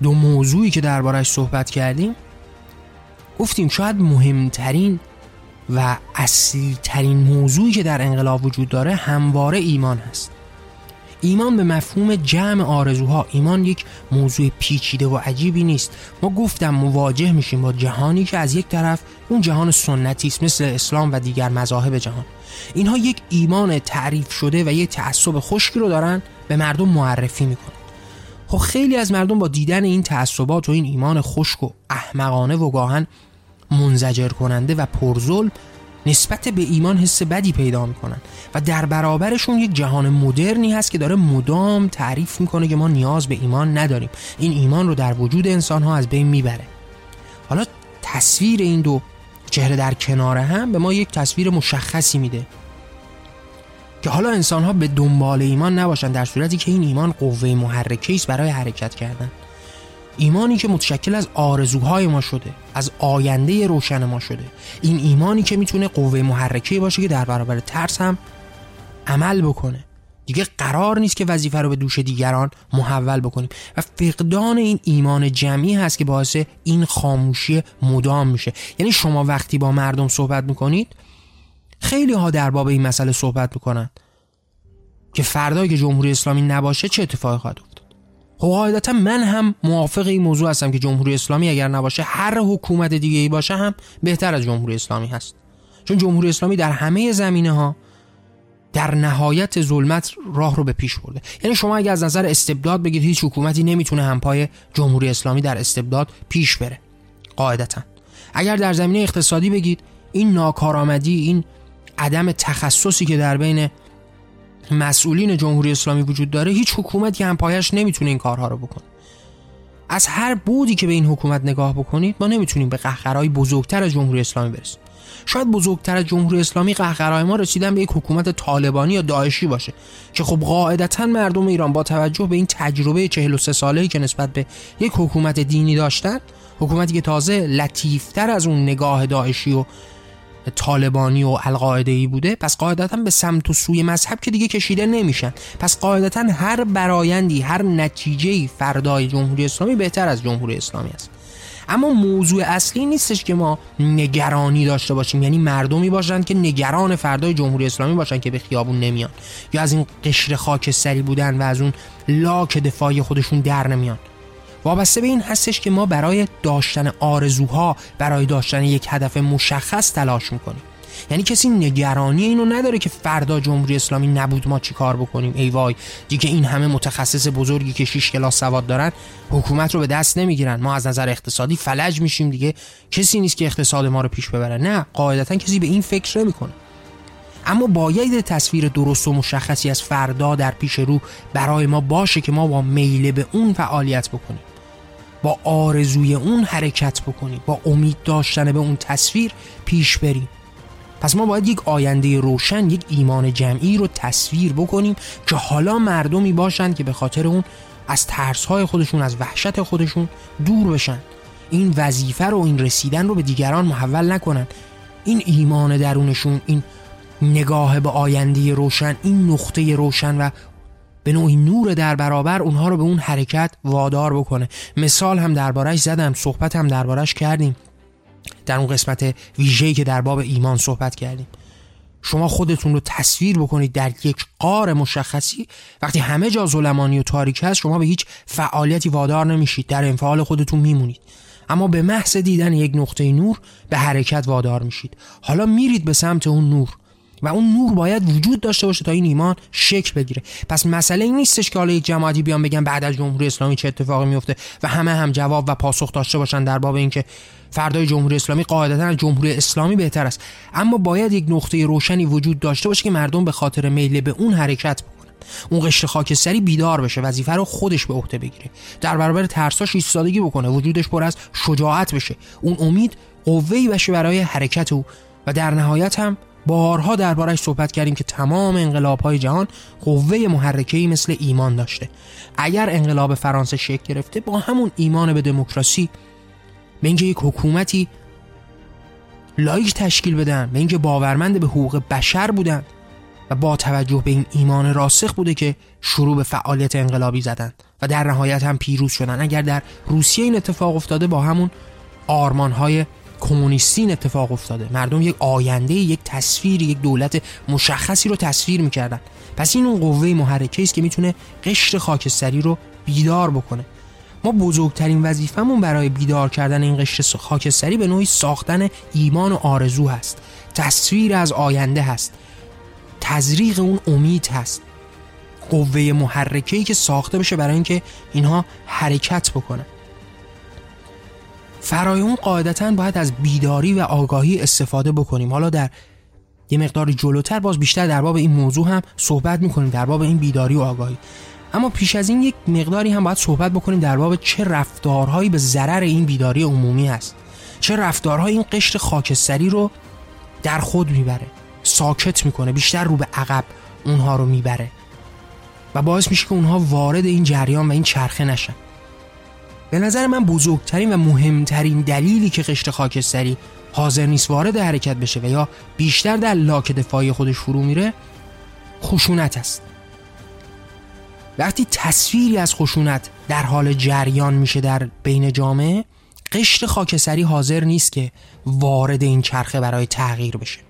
دو موضوعی که دربارش صحبت کردیم گفتیم شاید مهمترین و اصلی ترین موضوعی که در انقلاب وجود داره همواره ایمان هست. ایمان به مفهوم جمع آرزوها. ایمان یک موضوع پیچیده و عجیبی نیست. ما گفتم مواجه میشیم با جهانی که از یک طرف اون جهان سنتی است مثل اسلام و دیگر مذاهب جهان. اینها یک ایمان تعریف شده و یک تعصب خشکی رو دارن به مردم معرفی می‌کنن. خب خیلی از مردم با دیدن این تعصبات و این ایمان خشک و احمقانه و گاهن منزجر کننده و پرظلم نسبت به ایمان حس بدی پیدا می‌کنن و در برابرشون یک جهان مدرنی هست که داره مدام تعریف می‌کنه که ما نیاز به ایمان نداریم. این ایمان رو در وجود انسان ها از بین می‌بره. حالا تصویر این دو چهره در کنار هم به ما یک تصویر مشخصی میده که حالا انسان ها به دنبال ایمان نباشن در صورتی که این ایمان قوه محرکه است برای حرکت کردن. ایمانی که متشکل از آرزوهای ما شده از آینده روشن ما شده. این ایمانی که می‌تونه قوه محرکه باشه که در برابر ترس هم عمل بکنه. دیگه قرار نیست که وظیفه رو به دوش دیگران محول بکنیم. و فقدان این ایمان جمعی هست که باعث این خاموشی مدام میشه. یعنی شما وقتی با مردم صحبت می‌کنید خیلی ها در باب این مسئله صحبت می‌کنن. که فردا که جمهوری اسلامی نباشه چه اتفاقی خواهد افتاد؟ خب قاعدتا من هم موافق این موضوع هستم که جمهوری اسلامی اگر نباشه هر حکومت دیگه ای باشه هم بهتر از جمهوری اسلامی هست. چون جمهوری اسلامی در همه زمینه ها در نهایت ظلمت راه رو به پیش برده. یعنی شما اگر از نظر استبداد بگید هیچ حکومتی نمی‌تونه همپای جمهوری اسلامی در استبداد پیش بره. قاعدتا. اگر در زمینه اقتصادی بگید این ناکارآمدی این عدم تخصصی که در بین مسئولین جمهوری اسلامی وجود داره هیچ حکومتی هم پایش نمی‌تونه این کارها رو بکنه. از هر بودی که به این حکومت نگاه بکنید ما نمی‌تونیم به قهقرهای بزرگتر از جمهوری اسلامی برسیم. شاید بزرگتر از جمهوری اسلامی قهقرهای ما رسیدن به یک حکومت طالبانی یا داعشی باشه که خب قاعدتا مردم ایران با توجه به این تجربه 43 ساله‌ای که نسبت به یک حکومت دینی داشتن حکومتی که تازه لطیفتر از اون نگاه داعشی و طالبانی و القاعده ای بوده پس قاعدتا به سمت و سوی مذهب که دیگه کشیده نمیشن. پس قاعدتا هر برایندی هر نتیجه فردای جمهوری اسلامی بهتر از جمهوری اسلامی است. اما موضوع اصلی نیستش که ما نگرانی داشته باشیم. یعنی مردمی باشند که نگران فردای جمهوری اسلامی باشن که به خیابون نمیان. یا از این قشر خاکستری بودن و از اون لاک دفاعی خودشون در نمیان. وابسته به این هستش که ما برای داشتن آرزوها برای داشتن یک هدف مشخص تلاش می‌کنیم. یعنی کسی نگرانی اینو نداره که فردا جمهوری اسلامی نبود ما چی کار بکنیم. ای وای دیگه این همه متخصص بزرگی که 6 کلاس سواد دارن حکومت رو به دست نمی‌گیرن. ما از نظر اقتصادی فلج میشیم دیگه. کسی نیست که اقتصاد ما رو پیش ببره. نه قاعدتا کسی به این فکر نمی‌کنه. اما باید تصویر درست و مشخصی از فردا در پیش رو برای ما باشه که ما با میله به اون فعالیت بکنیم. با آرزوی اون حرکت بکنیم. با امید داشتن به اون تصویر پیش بریم. پس ما باید یک آینده روشن یک ایمان جمعی رو تصویر بکنیم که حالا مردمی باشند که به خاطر اون از ترسهای خودشون از وحشت خودشون دور بشن. این وظیفه رو این رسیدن رو به دیگران محول نکنن. این ایمان درونشون این نگاه به آینده روشن این نقطه روشن و به نوعی نور در برابر اونها رو به اون حرکت وادار بکنه. مثال هم دربارش زدم صحبت هم دربارش کردیم. در اون قسمت ویژه‌ای که در باب ایمان صحبت کردیم. شما خودتون رو تصویر بکنید در یک قار مشخصی. وقتی همه جا ظلمانی و تاریک هست شما به هیچ فعالیتی وادار نمیشید. در انفعال خودتون میمونید. اما به محض دیدن یک نقطه نور به حرکت وادار میشید. حالا میرید به سمت اون نور. و اون نور باید وجود داشته باشه تا این ایمان شکل بگیره. پس مسئله این نیستش که حالا یک جماعتی بیان بگن بعد از جمهوری اسلامی چه اتفاقی میفته و همه هم جواب و پاسخ داشته باشن در باب اینکه فردای جمهوری اسلامی قاعدتا از جمهوری اسلامی بهتر است. اما باید یک نقطه روشنی وجود داشته باشه که مردم به خاطر میل به اون حرکت بکنن. اون قشر خاکستری بیدار بشه وظیفه رو خودش به عهده بگیره. در برابر ترساش ایستادگی بکنه وجودش پر از شجاعت بشه. اون امید قوه‌ای بشه برای حرکت او. و در نهایت هم بارها دربارش صحبت کردیم که تمام انقلاب های جهان قوه محرکه‌ای مثل ایمان داشته. اگر انقلاب فرانسه شکل گرفته با همون ایمان به دموکراسی به اینکه یک حکومتی لایک تشکیل بدن به اینکه باورمند به حقوق بشر بودن و با توجه به این ایمان راسخ بوده که شروع به فعالیت انقلابی زدن و در نهایت هم پیروز شدن. اگر در روسیه این اتفاق افتاده با همون آرمانهای کمونیستی اتفاق افتاده. مردم یک آینده یک تصویر یک دولت مشخصی رو تصویر می‌کردن. پس این اون قوه محرکه است که می‌تونه قشر خاکستری رو بیدار بکنه. ما بزرگترین وظیفمون برای بیدار کردن این قشر خاکستری به نوعی ساختن ایمان و آرزو هست. تصویر از آینده هست. تزریق اون امید هست. قوه محرکه‌ای که ساخته بشه برای اینکه اینها حرکت بکنه فرای اون قاعدتا باید از بیداری و آگاهی استفاده بکنیم. حالا در یه مقدار جلوتر باز بیشتر در باب این موضوع هم صحبت می‌کنیم در باب این بیداری و آگاهی. اما پیش از این یک مقداری هم باید صحبت بکنیم در باب چه رفتارهایی به ضرر این بیداری عمومی هست. چه رفتارهایی این قشر خاکستری رو در خود می‌بره ساکت می‌کنه بیشتر رو به عقب اونها رو می‌بره. و باعث میشه که اونها وارد این جریان و این چرخه نشن. به نظر من بزرگترین و مهمترین دلیلی که قشر خاکستری حاضر نیست وارد حرکت بشه و یا بیشتر در لاک دفاعی خودش فرو میره خشونت است. وقتی تصویری از خشونت در حال جریان میشه در بین جامعه قشر خاکستری حاضر نیست که وارد این چرخه برای تغییر بشه.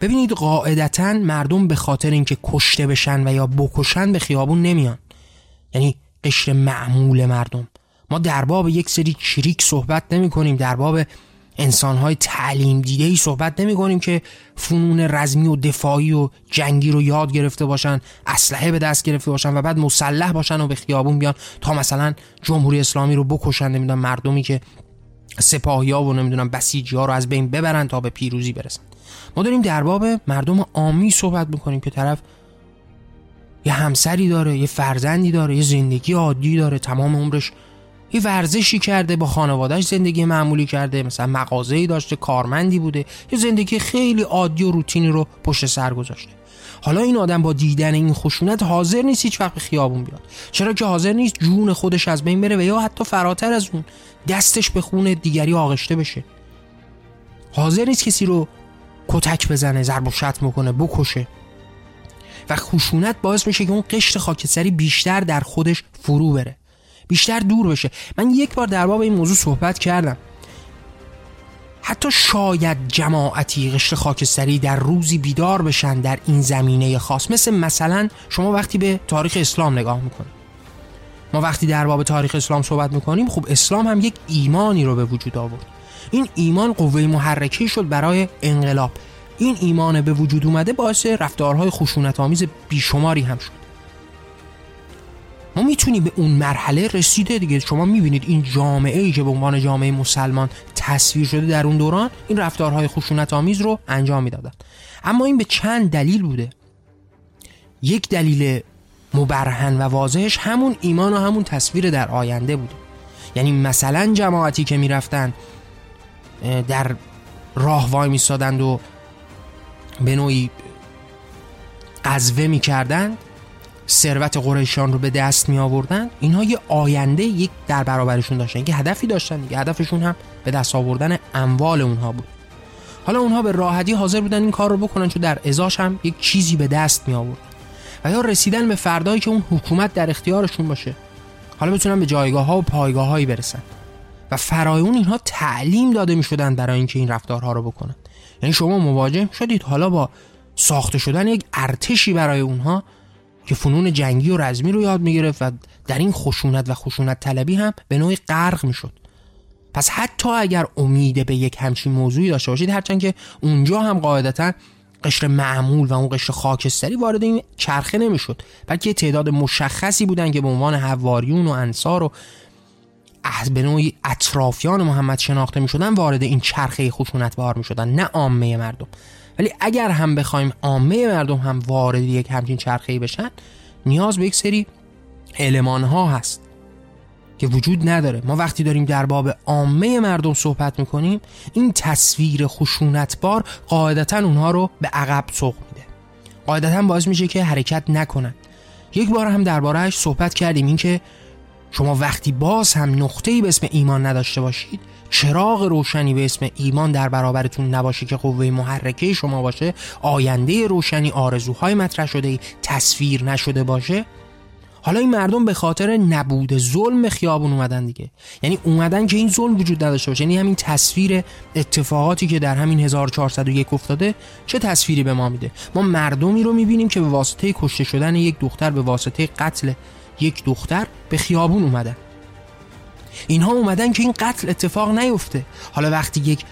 ببینید قاعدتا مردم به خاطر اینکه کشته بشن و یا بکشن به خیابون نمیان. یعنی قشر معمول مردم. ما در باب یک سری چریک صحبت نمی کنیم در باب انسانهای تعلیم دیده ای صحبت نمی کنیم که فنون رزمی و دفاعی و جنگی رو یاد گرفته باشن اسلحه به دست گرفته باشن و بعد مسلح باشن و به خیابون بیان تا مثلا جمهوری اسلامی رو بکشن. نمی‌دونم مردمی که سپاهی ها و نمی‌دونم بسیجی ها رو از بین ببرن تا به پیروزی برسن. ما داریم در باب مردم عامی صحبت می‌کنیم که طرف یه همسری داره یه فرزندی داره یه زندگی عادی داره تمام عمرش یه ورزشی کرده با خانوادهش زندگی معمولی کرده مثلا مغازه‌ای داشته کارمندی بوده یه زندگی خیلی عادی و روتینی رو پشت سر گذاشته. حالا این آدم با دیدن این خشونت حاضر نیست هیچ وقت خیابون بیاد. چرا که حاضر نیست جون خودش از بین بره و یا حتی فراتر از اون دستش به خون دیگری آغشته بشه. حاضر نیست کسی رو کتک بزنه ضرب و شتم کنه بکشه. و خشونت باعث میشه که اون قشر خاکستری بیشتر در خودش فرو بره. بیشتر دور بشه. من یک بار در باب این موضوع صحبت کردم. حتی شاید جماعتی قشر خاکستری در روزی بیدار بشن در این زمینه خاص. مثل مثلا شما وقتی به تاریخ اسلام نگاه می‌کنید ما وقتی در باب تاریخ اسلام صحبت می‌کنیم خب اسلام هم یک ایمانی رو به وجود آورد. این ایمان قوه محرکه شد برای انقلاب. این ایمان به وجود اومده باعث رفتارهای خشونت آمیز بیشماری هم شد. ما می‌تونیم به اون مرحله رسیده دیگه. شما می‌بینید این جامعه ای که به عنوان جامعه مسلمان تصویر شده در اون دوران این رفتارهای خشونت آمیز رو انجام می‌دادن. اما این به چند دلیل بوده. یک دلیل مبرهن و واضحش همون ایمان و همون تصویر در آینده بوده یعنی مثلا جماعتی که می‌رفتن در راه وای میستادند و به نوعی قذوه می‌کردند ثروت قریشان رو به دست می آوردن اینها یه آینده یک در برابرشون داشتن که هدفی داشتن دیگه. هدفشون هم به دست آوردن اموال اونها بود. حالا اونها به راحتی حاضر بودن این کار رو بکنن چون در ازاش هم یک چیزی به دست می آوردن و یا رسیدن به فردایی که اون حکومت در اختیارشون باشه. حالا بتونن به جایگاه ها و پایگاه هایی برسن. و فرای اون اینها تعلیم داده می شدن برای اینکه این رفتارها رو بکنن. یعنی شما مواجه شدید حالا با ساخته شدن یک ارتشی برای اونها که فنون جنگی و رزمی رو یاد می‌گرفت و در این خشونت و خشونت طلبی هم به نوعی غرق می‌شد. پس حتی اگر امید به یک همچین موضوعی داشته باشید هرچند که اونجا هم قاعدتا قشر معمول و اون قشر خاکستری وارد این چرخه نمی‌شد بلکه تعداد مشخصی بودن که به عنوان حواریون و انصار و به نوعی اطرافیان محمد شناخته می شدن وارد این چرخه خشونت بار می شدن نه عامه مردم. ولی اگر هم بخوایم عامه مردم هم وارد یک همچین چرخه بشن نیاز به یک سری علمان ها هست که وجود نداره. ما وقتی داریم در باب عامه مردم صحبت می‌کنیم این تصویر خشونتبار قاعدتا اونها رو به عقب سوق میده. قاعدتا باعث میشه که حرکت نکنن. یک بار هم دربارهش صحبت کردیم اینکه شما وقتی باز هم نقطه‌ای به اسم ایمان نداشته باشید چراغ روشنی به اسم ایمان در برابرتون نباشه که قوه محرکه شما باشه آینده روشنی آرزوهای مطرح شده تصویر نشده باشه. حالا این مردم به خاطر نبود ظلم خیابون اومدن دیگه. یعنی اومدن که این ظلم وجود نداشته باشه. یعنی همین تصویر اتفاقاتی که در همین 1401 افتاده چه تصویری به ما میده؟ ما مردمی رو می‌بینیم که به واسطه کشته شدن یک دختر به واسطه قتل یک دختر به خیابون اومدن. اینها اومدن که این قتل اتفاق نیفته. حالا وقتی یک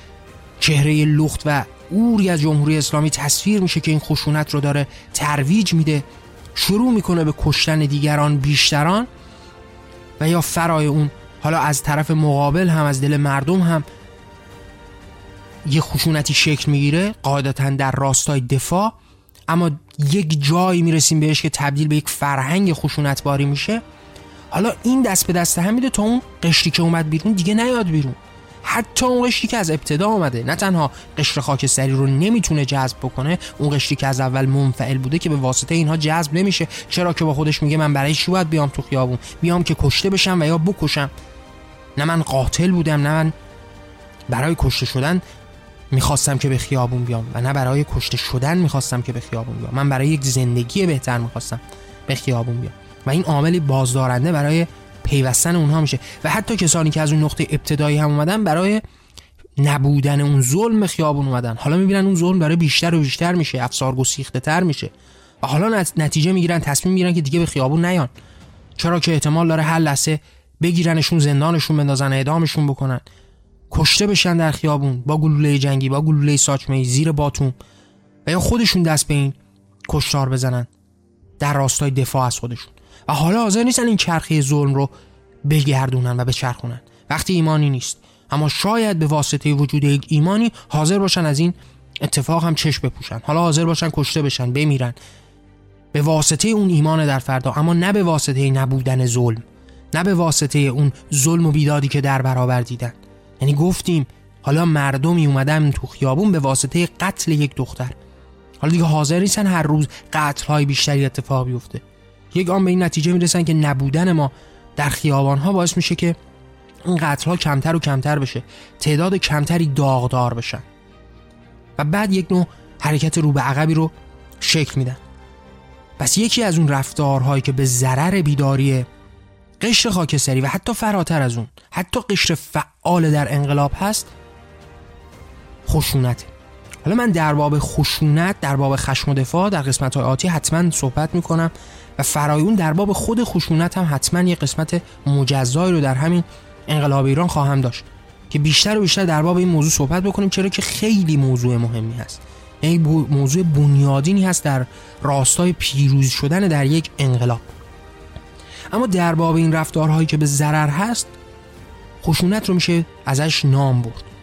چهره لخت و اوری از جمهوری اسلامی تصویر میشه که این خشونت رو داره ترویج میده شروع می‌کنه به کشتن دیگران بیشتران و یا فرای اون حالا از طرف مقابل هم از دل مردم هم یه خشونتی شکل می‌گیره قاعدتا در راستای دفاع. اما یک جایی می‌رسیم بهش که تبدیل به یک فرهنگ خشونتباری میشه. حالا این دست به دست هم میده تا اون قشری که اومد بیرون دیگه نیاد بیرون. حتی اون قشری که از ابتدا آمده نه تنها قشر خاکستری رو نمی‌تونه جذب بکنه اون قشری که از اول منفعل بوده که به واسطه اینها جذب نمیشه. چرا که با خودش میگه من برای چی باید بیام تو خیابون؟ بیام که کشته بشم و یا بکشم. نه من قاتل بودم نه من برای کشته شدن می‌خواستم که به خیابون بیام و نه برای کشته شدن می‌خواستم که به خیابون بیام. من برای یک زندگی بهتر می‌خواستم به خیابون بیام. و این عاملی بازدارنده برای پیوستن اونها میشه. و حتی کسانی که از اون نقطه ابتدایی هم اومدن برای نبودن اون ظلم خیابون اومدن. حالا می‌بینن اون ظلم داره بیشتر و بیشتر میشه افسار گسیخته تر میشه. و حالا نتیجه می‌گیرن تصمیم می‌گیرن که دیگه به خیابون نیان. چرا که احتمال داره هر لحظه بگیرنشون زندانشون بندازن اعدامشون بکنن. کشته بشن در خیابون با گلوله جنگی با گلوله ساچمه زیر باتون و یا خودشون دست به این کشتار بزنن. در راستای دفاع از خودشون. و حالا حاضر نیستن این چرخه ظلم رو بگردونن و بچرخونن. وقتی ایمانی نیست. اما شاید به واسطه وجود یک ایمانی حاضر باشن از این اتفاق هم چشم بپوشن. حالا حاضر باشن کشته بشن بمیرن. به واسطه اون ایمان در فردا اما نه به واسطه نبودن ظلم. نه به واسطه اون ظلم و بیدادی که در برابر دیدن. یعنی گفتیم حالا مردمی اومدن تو خیابون به واسطه قتل یک دختر. حالا دیگه حاضر نیستن هر روز قتل های بیشتری اتفاق بیفته. یک آن به این نتیجه می‌رسن که نبودن ما در خیابان ها باعث میشه که این قتل ها کمتر و کمتر بشه تعداد کمتری داغدار بشن. و بعد یک نوع حرکت رو به عقبی رو شکل میدن. پس یکی از اون رفتارهایی که به ضرر بیداری قشر خاکستری و حتی فراتر از اون حتی قشر فعال در انقلاب هست خشونت. حالا من در باب خشونت در باب خشم و دفاع در قسمت های آتی حتما صحبت می‌کنم. و فرایون در باب خود خشونت هم حتما یه قسمت مجزایی رو در همین انقلاب ایران خواهم داشت که بیشتر و بیشتر در باب این موضوع صحبت بکنیم چرا که خیلی موضوع مهمی هست. یعنی موضوع بنیادینی هست در راستای پیروز شدن در یک انقلاب. اما در باب این رفتارهایی که به ضرر هست خشونت رو میشه ازش نام برد.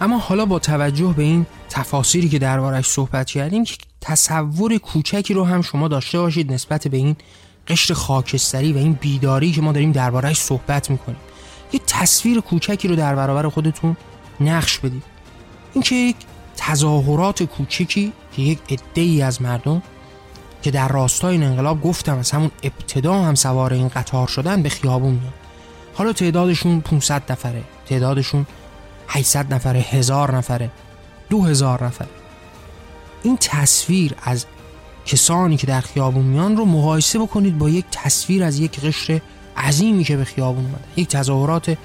اما حالا با توجه به این تفاصیلی که دربارش صحبت کردیم تصور کوچکی رو هم شما داشته باشید نسبت به این قشر خاکستری و این بیداری که ما داریم دربارهش صحبت می‌کنیم. یه تصویر کوچکی رو در برابر خودتون نقش بدید. اینکه یک تظاهرات کوچکی که یک عده از مردم که در راستای این انقلاب گفتم از همون ابتدا هم سوار این قطار شدن به خیابون میان. حالا تعدادشون 500 نفره تعدادشون 800 نفره هزار نفره دو هزار نفره این تصویر از کسانی که در خیابون میان رو مقایسه بکنید با یک تصویر از یک قشر عظیمی که به خیابون اومده. یک تظاهرات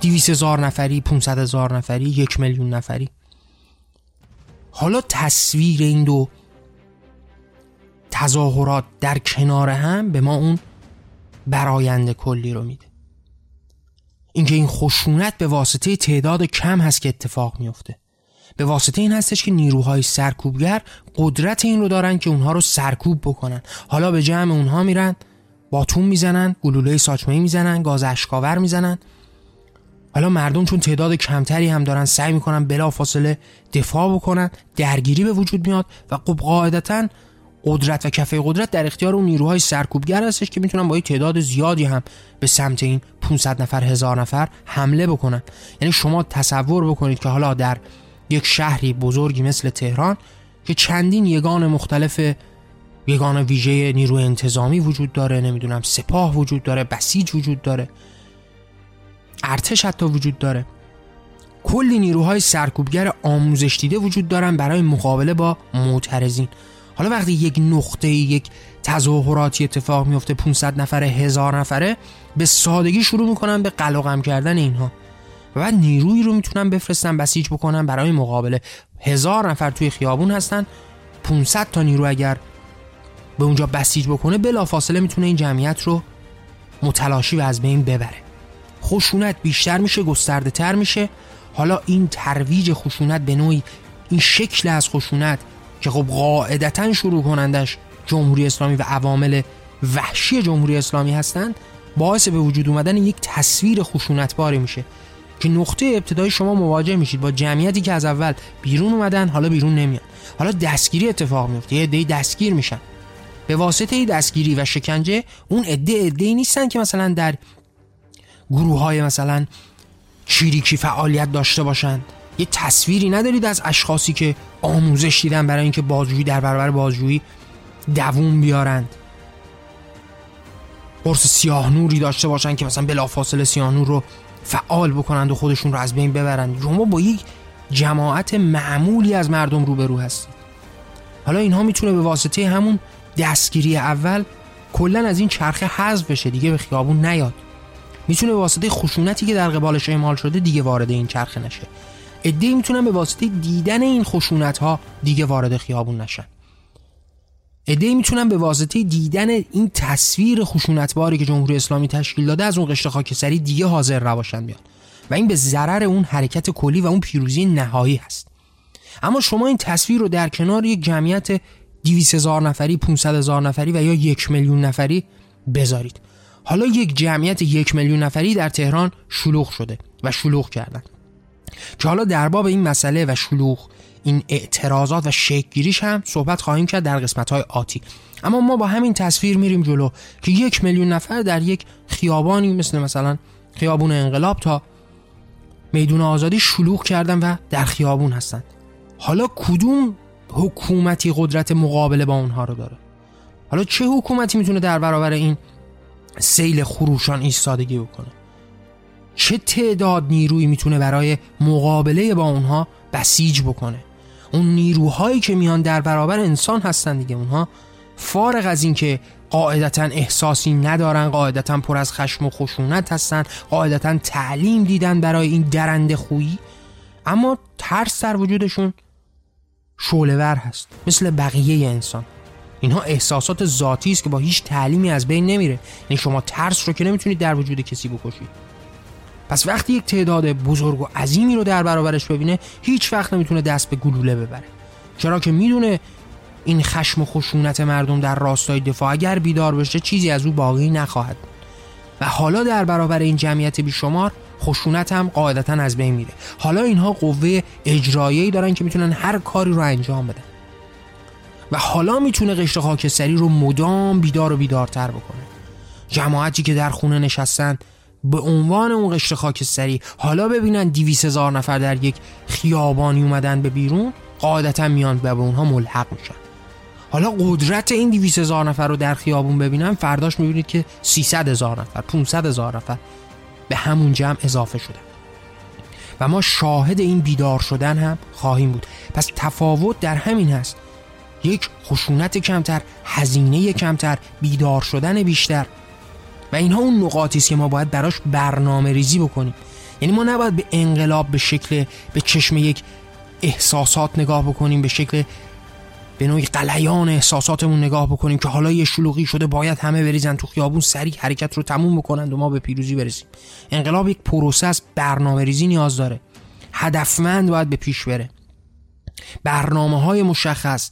200 هزار نفری 500 هزار نفری یک میلیون نفری. حالا تصویر این دو تظاهرات در کنار هم به ما اون برایند کلی رو میده. اینکه این خشونت به واسطه تعداد کم هست که اتفاق میفته به واسطه این هستش که نیروهای سرکوبگر قدرت این رو دارن که اونها رو سرکوب بکنن. حالا به جمع اونها میرن باتون می‌زنن گلوله ساچمه می‌زنن گاز اشکاور می‌زنن. حالا مردم چون تعداد کمتری هم دارن سعی می‌کنن بلا فاصله دفاع بکنن درگیری به وجود میاد و خب قاعدتا قدرت و کفه قدرت در اختیار اون نیروهای سرکوبگر هستش که می‌تونن با یه تعداد زیادی هم به سمت این 500 نفر هزار نفر حمله بکنن. یعنی شما تصور بکنید که حالا در یک شهری بزرگی مثل تهران که چندین یگان مختلف یگان ویژه نیروی انتظامی وجود داره نمی‌دونم سپاه وجود داره بسیج وجود داره ارتش حتی وجود داره. کلی نیروهای سرکوبگر آموزش دیده وجود دارن برای مقابله با معترضین. حالا وقتی یک نقطه یک تظاهراتی اتفاق میفته 500 نفره هزار نفره به سادگی شروع می‌کنن به قلقم کردن اینها. و بعد نیرویی رو می‌تونن بفرستن بسیج بکنن برای مقابله. هزار نفر توی خیابون هستن 500 تا نیرو اگر به اونجا بسیج بکنه بلافاصله می‌تونه این جمعیت رو متلاشی و از بین ببره. خشونت بیشتر میشه گسترده تر میشه. حالا این ترویج خشونت به نوعی این شکل از خشونت که خب قاعدتا شروع کنندش جمهوری اسلامی و عوامل وحشی جمهوری اسلامی هستند باعث به وجود اومدن یک تصویر خشونتباری میشه که نقطه ابتدای شما مواجه میشید با جمعیتی که از اول بیرون اومدن حالا بیرون نمیان. حالا دستگیری اتفاق میفته یه عده دستگیر میشن. به واسطه دستگیری و شکنجه اون عده عده نیستن که مثلا در گروه های مثلا چیریکی فعالیت داشته باشند. یه تصویری ندارید از اشخاصی که آموزش دیدن برای اینکه بازجویی در برابر بازجویی دووم بیارند. قرص سیاه نوری داشته باشن که مثلا بلافاصله سیاه نور رو فعال بکنند و خودشون رو از بین ببرند. شما با یک جماعت معمولی از مردم روبرو هستید. حالا اینها می‌تونه به واسطه همون دستگیری اول کلا از این چرخه حذف بشه دیگه به خیابون نیاد. می‌تونه به واسطه خشونتی که در قبالش اعمال شده دیگه وارد این چرخه نشه. ادعی می‌تونن به واسطه دیدن این خشونت ها دیگه وارد خیابون نشن. ادعی می‌تونن به واسطه دیدن این تصویر خشونتباری که جمهوری اسلامی تشکیل داده از اون قشر خاکستری دیگه حاضر نباشن بیان. و این به ضرر اون حرکت کلی و اون پیروزی نهایی هست. اما شما این تصویر رو در کنار یک جمعیت 200 هزار نفری 500 هزار نفری و یا یک میلیون نفری بذارید. حالا یک جمعیت یک میلیون نفری در تهران شلوغ شده و شلوغ کردن. که حالا در باب این مسئله و شلوغ این اعتراضات و شکگیریش هم صحبت خواهیم کرد در قسمت های آتی. اما ما با همین تصویر میریم جلو که یک میلیون نفر در یک خیابانی مثل مثلا خیابون انقلاب تا میدون آزادی شلوغ کردن و در خیابون هستند حالا کدوم حکومتی قدرت مقابله با اونها رو داره؟ حالا چه حکومتی می‌تونه در برابر این سیل خروشان ایستادگی بکنه؟ چه تعداد نیرویی می‌تونه برای مقابله با اونها بسیج بکنه؟ اون نیروهایی که میان در برابر انسان هستن دیگه. اونها فارغ از اینکه قاعدتا احساسی ندارن قاعدتا پر از خشم و خشونت هستن قاعدتا تعلیم دیدن برای این درنده خویی اما ترس در وجودشون شولور هست مثل بقیه انسان. اینها احساسات ذاتی است که با هیچ تعلیمی از بین نمیره. یعنی شما ترس رو که نمی‌تونید در وجود کسی بکشید. پس وقتی یک تعداد بزرگ و عظیمی رو در برابرش ببینه هیچ وقت نمی‌تونه دست به گلوله ببره. چرا که می‌دونه این خشم و خشونت مردم در راستای دفاع اگر بیدار بشه چیزی از او باقی نخواهد و حالا در برابر این جمعیت بیشمار خشونت هم قاعدتا از بین میره. حالا اینها قوه اجرایی دارن که می‌تونن هر کاری رو انجام بدن. و حالا می‌تونه قشر خاکستری رو مدام بیدار و بیدارتر بکنه. جماعتی که در خونه نشستن به عنوان اون قشر خاکستری حالا ببینن دیویس هزار نفر در یک خیابانی اومدن به بیرون قاعدتا میان و به اونها ملحق میشن. حالا قدرت این دیویس هزار نفر رو در خیابون ببینن فرداش می‌بینید که 300 هزار نفر 500 هزار نفر به همون جمع اضافه شدن. و ما شاهد این بیدار شدن هم خواهیم بود. پس تفاوت در همین هست. یک خشونت کمتر هزینه کمتر بیدار شدن بیشتر. و اینها اون نقاطی است که ما باید براش برنامه ریزی بکنیم. یعنی ما نباید به انقلاب به شکل به چشم یک احساسات نگاه بکنیم به شکل به نوعی قلیان احساساتمون نگاه بکنیم که حالا یه شلوغی شده باید همه بریزن تو خیابون سریع حرکت رو تموم بکنند و ما به پیروزی برسیم. انقلاب یک پروسه برنامه ریزی نیاز داره. هدفمند باید به پیش بره. برنامه های مشخص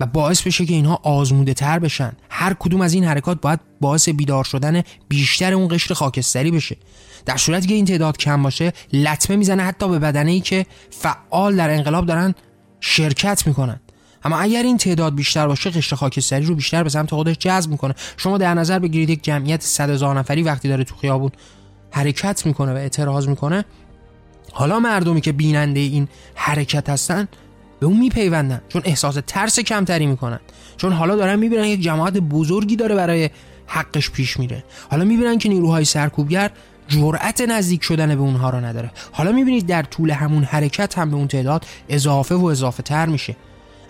و باعث بشه که اینها آزموده تر بشن. هر کدوم از این حرکات باید باعث بیدار شدن بیشتر اون قشر خاکستری بشه. در صورتی که این تعداد کم باشه لطمه می‌زنه حتی به بدنه ای که فعال در انقلاب دارن شرکت می‌کنن. اما اگر این تعداد بیشتر باشه قشر خاکستری رو بیشتر به سمت خودش جذب می‌کنه. شما در نظر بگیرید یک جمعیت 100 هزار نفری وقتی داره تو خیابون حرکت می‌کنه و اعتراض می‌کنه حالا مردمی که بیننده این حرکت هستن به اون میپیوندن. چون احساس ترس کمتری می‌کنن. چون حالا دارن می‌بینن یک جماعت بزرگی داره برای حقش پیش میره. حالا می‌بینن که نیروهای سرکوبگر جرأت نزدیک شدن به اونها رو نداره. حالا می‌بینید در طول همون حرکت هم به اون تعداد اضافه و اضافه تر میشه.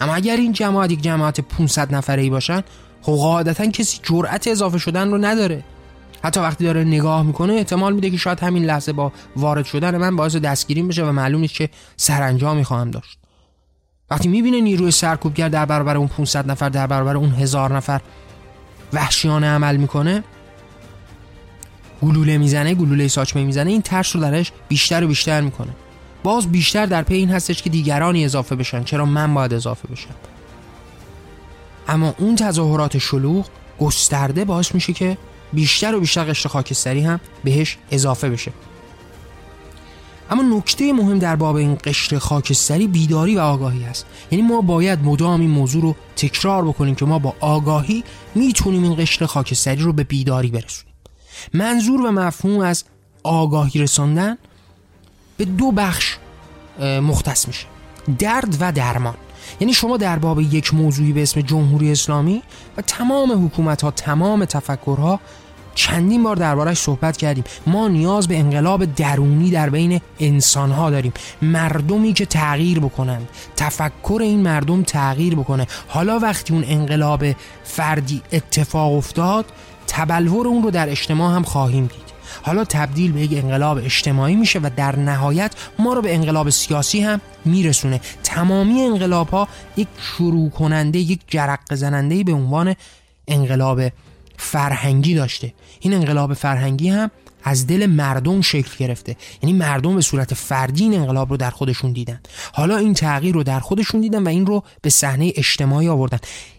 اما اگر این جماعت یک جماعت 500 نفره ای باشن خب قاعدتا کسی جرأت اضافه شدن رو نداره. حتی وقتی داره نگاه می‌کنه احتمال میده که شاید همین لحظه با وارد شدن من باعث دستگیریم بشه و معلوم نیست که سرانجامی خواهم داشت. وقتی می‌بینه نیروی سرکوبگر در برابر اون 500 نفر در برابر اون هزار نفر وحشیانه عمل می‌کنه گلوله می‌زنه گلوله ساچمه می‌زنه این ترس رو درش بیشتر و بیشتر می‌کنه. باز بیشتر در پی این هستش که دیگرانی اضافه بشن چرا من باید اضافه بشم. اما اون تظاهرات شلوغ گسترده باعث میشه که بیشتر و بیشتر قشر خاکستری هم بهش اضافه بشه. اما نکته مهم در باب این قشر خاکستری بیداری و آگاهی است. یعنی ما باید مدام این موضوع رو تکرار بکنیم که ما با آگاهی می‌تونیم این قشر خاکستری رو به بیداری برسونیم. منظور و مفهوم از آگاهی رساندن به دو بخش مختص میشه. درد و درمان. یعنی شما در باب یک موضوعی به اسم جمهوری اسلامی و تمام حکومت ها تمام تفکرها چندین بار دربارش صحبت کردیم. ما نیاز به انقلاب درونی در بین انسان ها داریم. مردمی که تغییر بکنند. تفکر این مردم تغییر بکنه. حالا وقتی اون انقلاب فردی اتفاق افتاد تبلور اون رو در اجتماع هم خواهیم دید. حالا تبدیل به یک انقلاب اجتماعی میشه و در نهایت ما رو به انقلاب سیاسی هم میرسونه. تمامی انقلاب ها یک شروع کننده یک جرق زننده به عنوان انقلاب فرهنگی داشته. این انقلاب فرهنگی هم از دل مردم شکل گرفته. یعنی مردم به صورت فردی این انقلاب رو در خودشون دیدن. حالا این تغییر رو در خودشون دیدن و این رو به صحنه اجتماعی آوردن.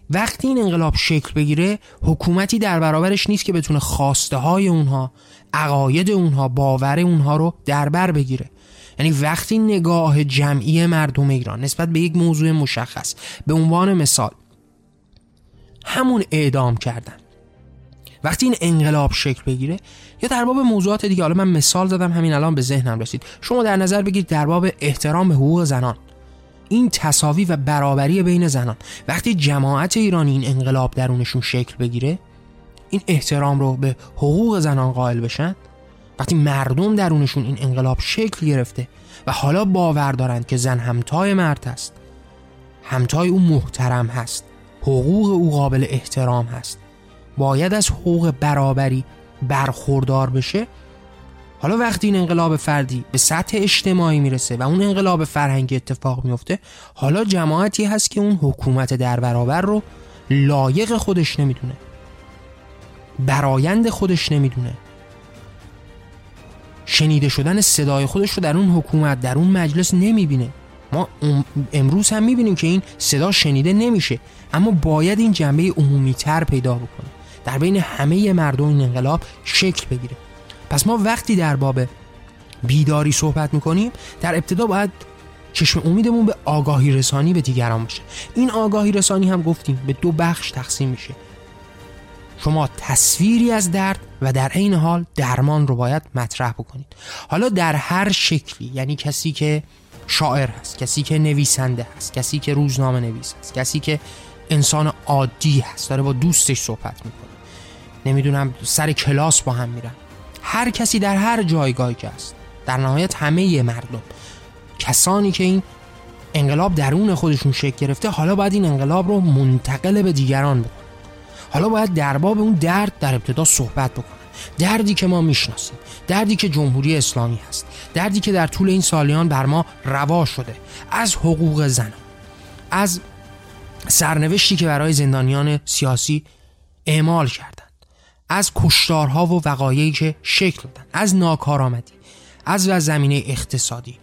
وقتی این انقلاب شکل بگیره حکومتی در برابرش نیست که بتونه خواسته های اونها عقاید اونها باور اونها رو در بر بگیره. یعنی وقتی نگاه جمعی مردم ایران نسبت به یک موضوع مشخص به عنوان مثال همون اعدام کردن. وقتی این انقلاب شکل بگیره یا در باب موضوعات دیگه حالا من مثال زدم همین الان به ذهنم رسید. شما در نظر بگیرید در باب احترام به حقوق زنان این تصاوی و برابری بین زنان وقتی جماعت ایرانی این انقلاب درونشون شکل بگیره این احترام رو به حقوق زنان قائل بشن؟ وقتی مردم درونشون این انقلاب شکل گرفته و حالا باور دارند که زن همتای مرد است همتای او محترم هست حقوق او قابل احترام هست. باید از حقوق برابری برخوردار بشه. حالا وقتی این انقلاب فردی به سطح اجتماعی می‌رسه و اون انقلاب فرهنگی اتفاق میفته حالا جماعتی هست که اون حکومت در برابر رو لایق خودش نمی‌دونه. برایند خودش نمی‌دونه. شنیده شدن صدای خودش رو در اون حکومت در اون مجلس نمی‌بینه. ما امروز هم می‌بینیم که این صدا شنیده نمیشه. اما باید این جنبه عمومی تر پیدا بکنه. در بین همه مردم این انقلاب شکل بگیره. پس ما وقتی در باب بیداری صحبت می‌کنیم در ابتدا باید چشم امیدمون به آگاهی رسانی به دیگران باشه. این آگاهی رسانی هم گفتیم به دو بخش تقسیم میشه. شما تصویری از درد و در عین حال درمان رو باید مطرح بکنید. حالا در هر شکلی یعنی کسی که شاعر هست کسی که نویسنده هست کسی که روزنامه نویس هست کسی که انسان عادی هست داره با دوستش صحبت می‌کنه. نمی‌دونم سر کلاس با هم میرن. هر کسی در هر جایگاهی که هست. در نهایت همه مردم. کسانی که این انقلاب درون خودشون شکل گرفته حالا باید این انقلاب رو منتقل به دیگران بکنن. حالا باید در باب اون درد در ابتدا صحبت بکنن. دردی که ما می‌شناسیم دردی که جمهوری اسلامی هست دردی که در طول این سالیان بر ما روا شده. از حقوق زن از سرنوشتی که برای زندانیان سیاسی اعمال کردند از کشتارها و وقایعی که شکل دادن از ناکارآمدی از و زمینه اقتصادی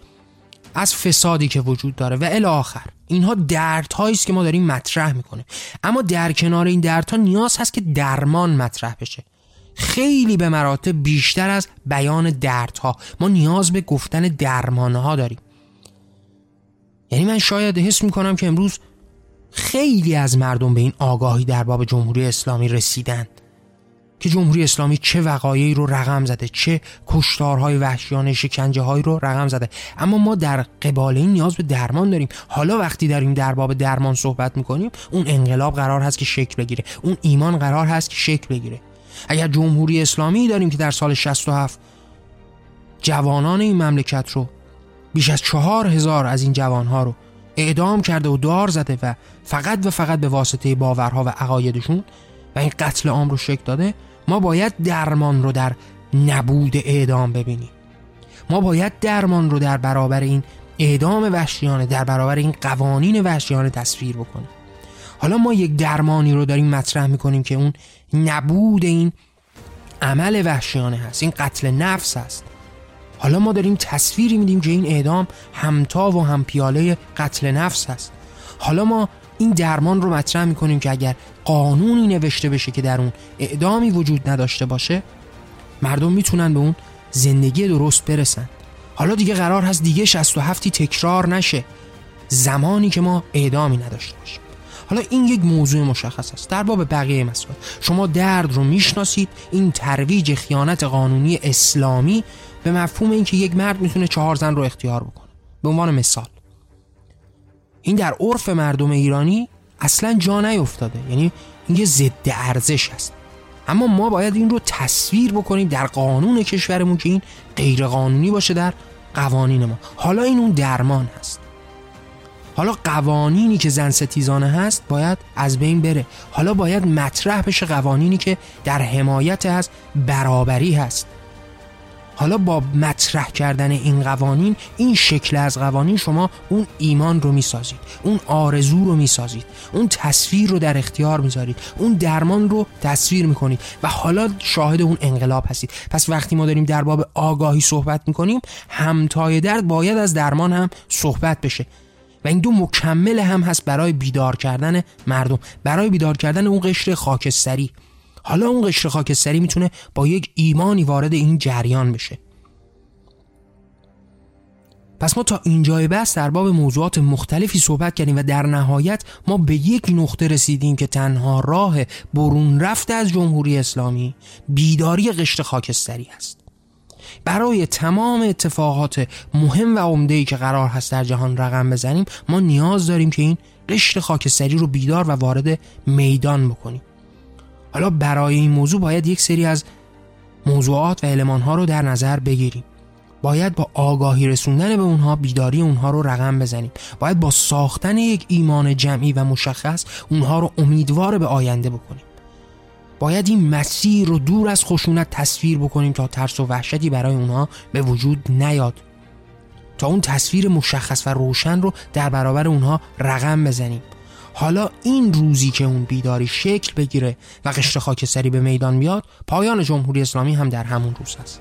از فسادی که وجود داره و الی آخر اینها دردهایی است که ما داریم مطرح می‌کنه اما در کنار این دردها نیاز هست که درمان مطرح بشه. خیلی به مراتب بیشتر از بیان دردها. ما نیاز به گفتن درمانها داریم. یعنی من شاید حس می‌کنم که امروز خیلی از مردم به این آگاهی در باب جمهوری اسلامی رسیدن. که جمهوری اسلامی چه وقایعی رو رقم زده چه کشتارهای وحشیانه شکنجه هایی رو رقم زده. اما ما در قبال این نیاز به درمان داریم. حالا وقتی داریم در باب درمان صحبت می‌کنیم اون انقلاب قرار هست که شکل بگیره. اون ایمان قرار هست که شکل بگیره. اگر جمهوری اسلامی داریم که در سال 67 جوانان این مملکت رو بیش از چهار هزار از این جوانها رو اعدام کرده و دار زده و فقط و فقط به واسطه باورها و عقایدشون و این قتل عام رو شکل داده ما باید درمان رو در نبود اعدام ببینیم. ما باید درمان رو در برابر این اعدام وحشیانه در برابر این قوانین وحشیانه تصویر بکنیم. حالا ما یک درمانی رو داریم مطرح می‌کنیم که اون نبود این عمل وحشیانه هست این قتل نفس هست. حالا ما داریم تصویری میدیم که این اعدام همتا و هم پیاله قتل نفس هست. حالا ما این درمان رو مطرح می‌کنیم که اگر قانونی نوشته بشه که در اون اعدامی وجود نداشته باشه مردم می‌تونن به اون زندگی درست برسن. حالا دیگه قرار هست دیگه 67 تکرار نشه. زمانی که ما اعدامی نداشته باشیم. حالا این یک موضوع مشخص است. در باب بقیه مسائل. شما درد رو می‌شناسید. این ترویج خیانت قانونی اسلامی به مفهوم اینکه یک مرد می‌تونه چهار زن رو اختیار بکنه. به عنوان مثال. این در عرف مردم ایرانی اصلا جا نیفتاده. یعنی این یه ضد ارزش هست اما ما باید این رو تصویر بکنیم در قانون کشورمون که این غیر قانونی باشه در قوانین ما. حالا این اون درمان هست. حالا قوانینی که زن ستیزانه هست باید از بین بره. حالا باید مطرح بشه قوانینی که در حمایت از برابری هست. حالا با مطرح کردن این قوانین این شکل از قوانین شما اون ایمان رو می‌سازید اون آرزو رو می‌سازید اون تصویر رو در اختیار می‌ذارید اون درمان رو تصویر می‌کنید و حالا شاهد اون انقلاب هستید. پس وقتی ما داریم در باب آگاهی صحبت می‌کنیم همتای درد باید از درمان هم صحبت بشه. و این دو مکمل هم هست برای بیدار کردن مردم برای بیدار کردن اون قشر خاکستری. حالا اون قشر خاکستری می‌تونه با یک ایمانی وارد این جریان بشه. پس ما تا اینجای بس در باب موضوعات مختلفی صحبت کردیم و در نهایت ما به یک نقطه رسیدیم که تنها راه برون رفته از جمهوری اسلامی بیداری قشر خاکستری است. برای تمام اتفاقات مهم و عمده‌ای که قرار هست در جهان رقم بزنیم ما نیاز داریم که این قشر خاکستری رو بیدار و وارد میدان بکنیم. حالا برای این موضوع باید یک سری از موضوعات و علمان رو در نظر بگیریم. باید با آگاهی رسوندن به اونها بیداری اونها رو رقم بزنیم. باید با ساختن یک ایمان جمعی و مشخص اونها رو امیدوار به آینده بکنیم. باید این مسیر رو دور از خشونت تصویر بکنیم تا ترس و وحشتی برای اونها به وجود نیاد. تا اون تصویر مشخص و روشن رو در برابر اونها رقم بزنیم. حالا این روزی که اون بیداری شکل بگیره و قشر خاکستری به میدان بیاد پایان جمهوری اسلامی هم در همون روز هست.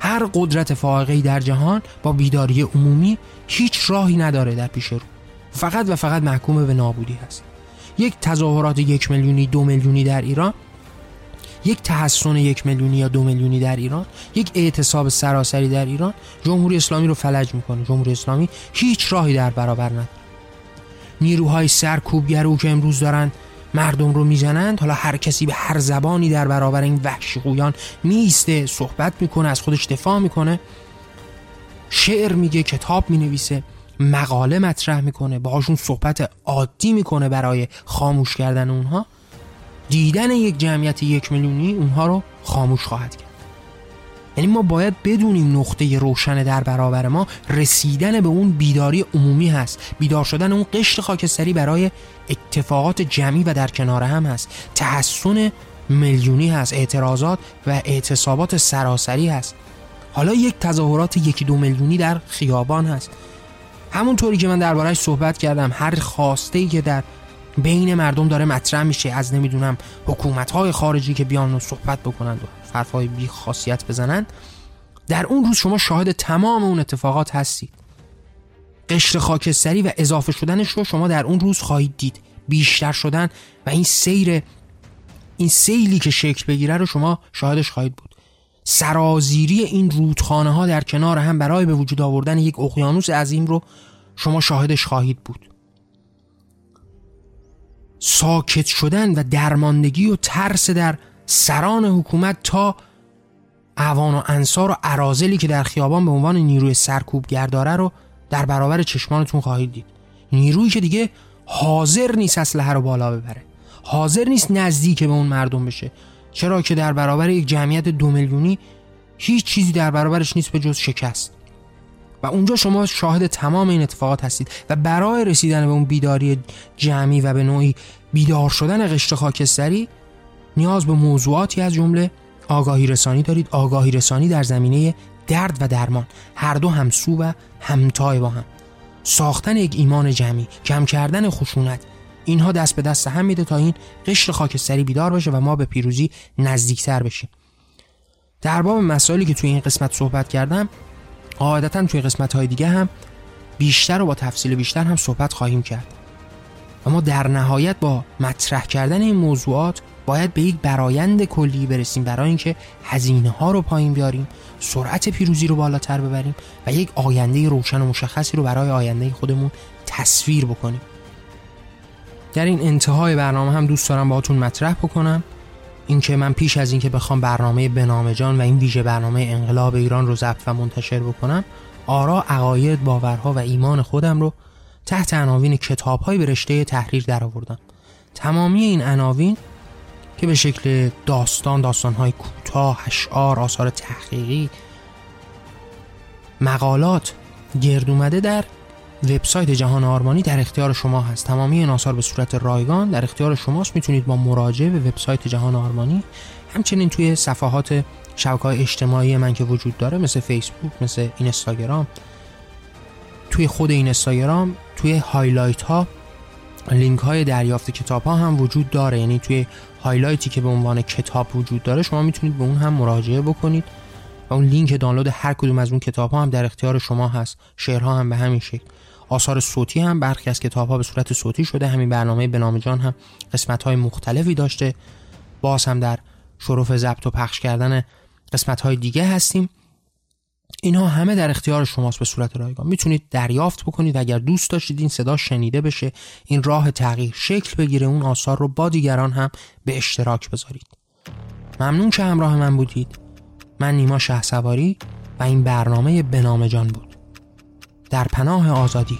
هر قدرت فائقه‌ای در جهان با بیداری عمومی هیچ راهی نداره در پیش رو. فقط و فقط محکوم به نابودی هست. یک تظاهرات یک میلیونی دو میلیونی در ایران یک تحسن یک میلیونی یا دو میلیونی در ایران یک اعتصاب سراسری در ایران جمهوری اسلامی رو فلج می‌کنه. جمهوری اسلامی هیچ راهی در برابر نداره. نیروهای سرکوبگرو که امروز دارن. مردم رو می‌زنند حالا هر کسی به هر زبانی در برابر این وحشی قویان میسته صحبت می‌کنه از خودش دفاع می‌کنه. شعر میگه کتاب می‌نویسه مقاله مطرح می‌کنه باهاشون صحبت عادی می‌کنه برای خاموش کردن اونها. دیدن یک جمعیت یک میلیونی اونها رو خاموش خواهد کرد. یعنی ما باید بدونیم نقطه روشن در برابر ما رسیدن به اون بیداری عمومی هست. بیدار شدن اون قشر خاکستری برای اتفاقات جمعی و در کنار هم هست. تحسن میلیونی هست اعتراضات و اعتصابات سراسری هست. حالا یک تظاهرات یکی دو میلیونی در خیابان هست. همونطوری که من دربارهش صحبت کردم هر خواسته ای که در بین مردم داره مطرح میشه از نمی‌دونم حکومت های خارجی که بیان و صحبت بکنند و حرفهای بی خاصیت بزنند در اون روز شما شاهد تمام اون اتفاقات هستید قشر خاکستری و اضافه شدنش رو شما در اون روز خواهید دید. بیشتر شدن و این سیر این سیلی که شکل بگیره رو شما شاهدش خواهید بود. سرازیری این رودخانه ها در کنار هم برای به وجود آوردن یک اقیانوس عظیم رو شما شاهدش خواهید بود. ساکت شدن و درماندگی و ترس در سران حکومت تا اوان و انصار و عرازلی که در خیابان به عنوان نیروی سرکوب گرداره رو در برابر چشمانتون خواهید دید. نیرویی که دیگه حاضر نیست اسلحه رو بالا ببره. حاضر نیست نزدیک به اون مردم بشه. چرا که در برابر یک جمعیت دو میلیونی هیچ چیزی در برابرش نیست به جز شکست. و اونجا شما شاهد تمام این اتفاقات هستید و برای رسیدن به اون بیداری جمعی و به نوعی بیدار شدن قشر خاکستری نیاز به موضوعاتی از جمله آگاهی رسانی دارید. آگاهی رسانی در زمینه درد و درمان. هر دو همسو و همتای با هم. ساختن یک ایمان جمعی کم کردن خشونت اینها دست به دست هم میده تا این قشر خاکستری بیدار بشه و ما به پیروزی نزدیکتر بشیم. در باب مسائلی که توی این قسمت صحبت کردم قاعدتا توی قسمت های دیگه هم بیشتر و با تفصیل بیشتر هم صحبت خواهیم کرد. و ما در نهایت با مطرح کردن این موضوعات باید به یک برایند کلی برسیم برای اینکه هزینه ها رو پایین بیاریم سرعت پیروزی رو بالاتر ببریم و یک آینده روشن و مشخصی رو برای آینده خودمون تصویر بکنیم. در این انتهای برنامه هم دوست دارم باهاتون مطرح بکنم. اینکه من پیش از اینکه بخوام برنامه بنامجان و این ویژه برنامه انقلاب ایران رو ضبط و منتشر بکنم آرا عقاید باورها و ایمان خودم رو تحت عناوین کتابهایی به تحریر درآوردم. تمامی این عناوین که به شکل داستان داستانهای کوتاه اشعار آثار تحقیقی مقالات گرد اومده در وبسایت جهان آرمانی در اختیار شما هست. تمامی این آثار به صورت رایگان در اختیار شماست. می‌تونید با مراجعه به وبسایت جهان آرمانی همچنین توی صفحات شبکه های اجتماعی من که وجود داره مثل فیسبوک مثل اینستاگرام توی خود این اینستاگرام توی highlight ها لینک های دریافت کتاب ها هم وجود داره. یعنی توی highlight ی که به عنوان کتاب وجود داره شما می‌تونید به اون هم مراجعه بکنید و اون لینک دانلود هر کدوم از اون کتاب ها هم در اختیار شما هست. شعرها هم به همین شکل. آثار صوتی هم برخی از کتاب ها به صورت صوتی شده. همین برنامه به جان هم قسمت های مختلفی داشته. باز هم در شرف ضبط و پخش کردن قسمت های دیگه هستیم. اینها همه در اختیار شماست به صورت رایگان. می‌تونید دریافت بکنید. اگر دوست داشتید این صدا شنیده بشه این راه تغییر شکل بگیره اون آثار رو با دیگران هم به اشتراک بذارید. ممنون که همراه من بودید. من نیما شه و این برنامه به جان بود. در پناه آزادی.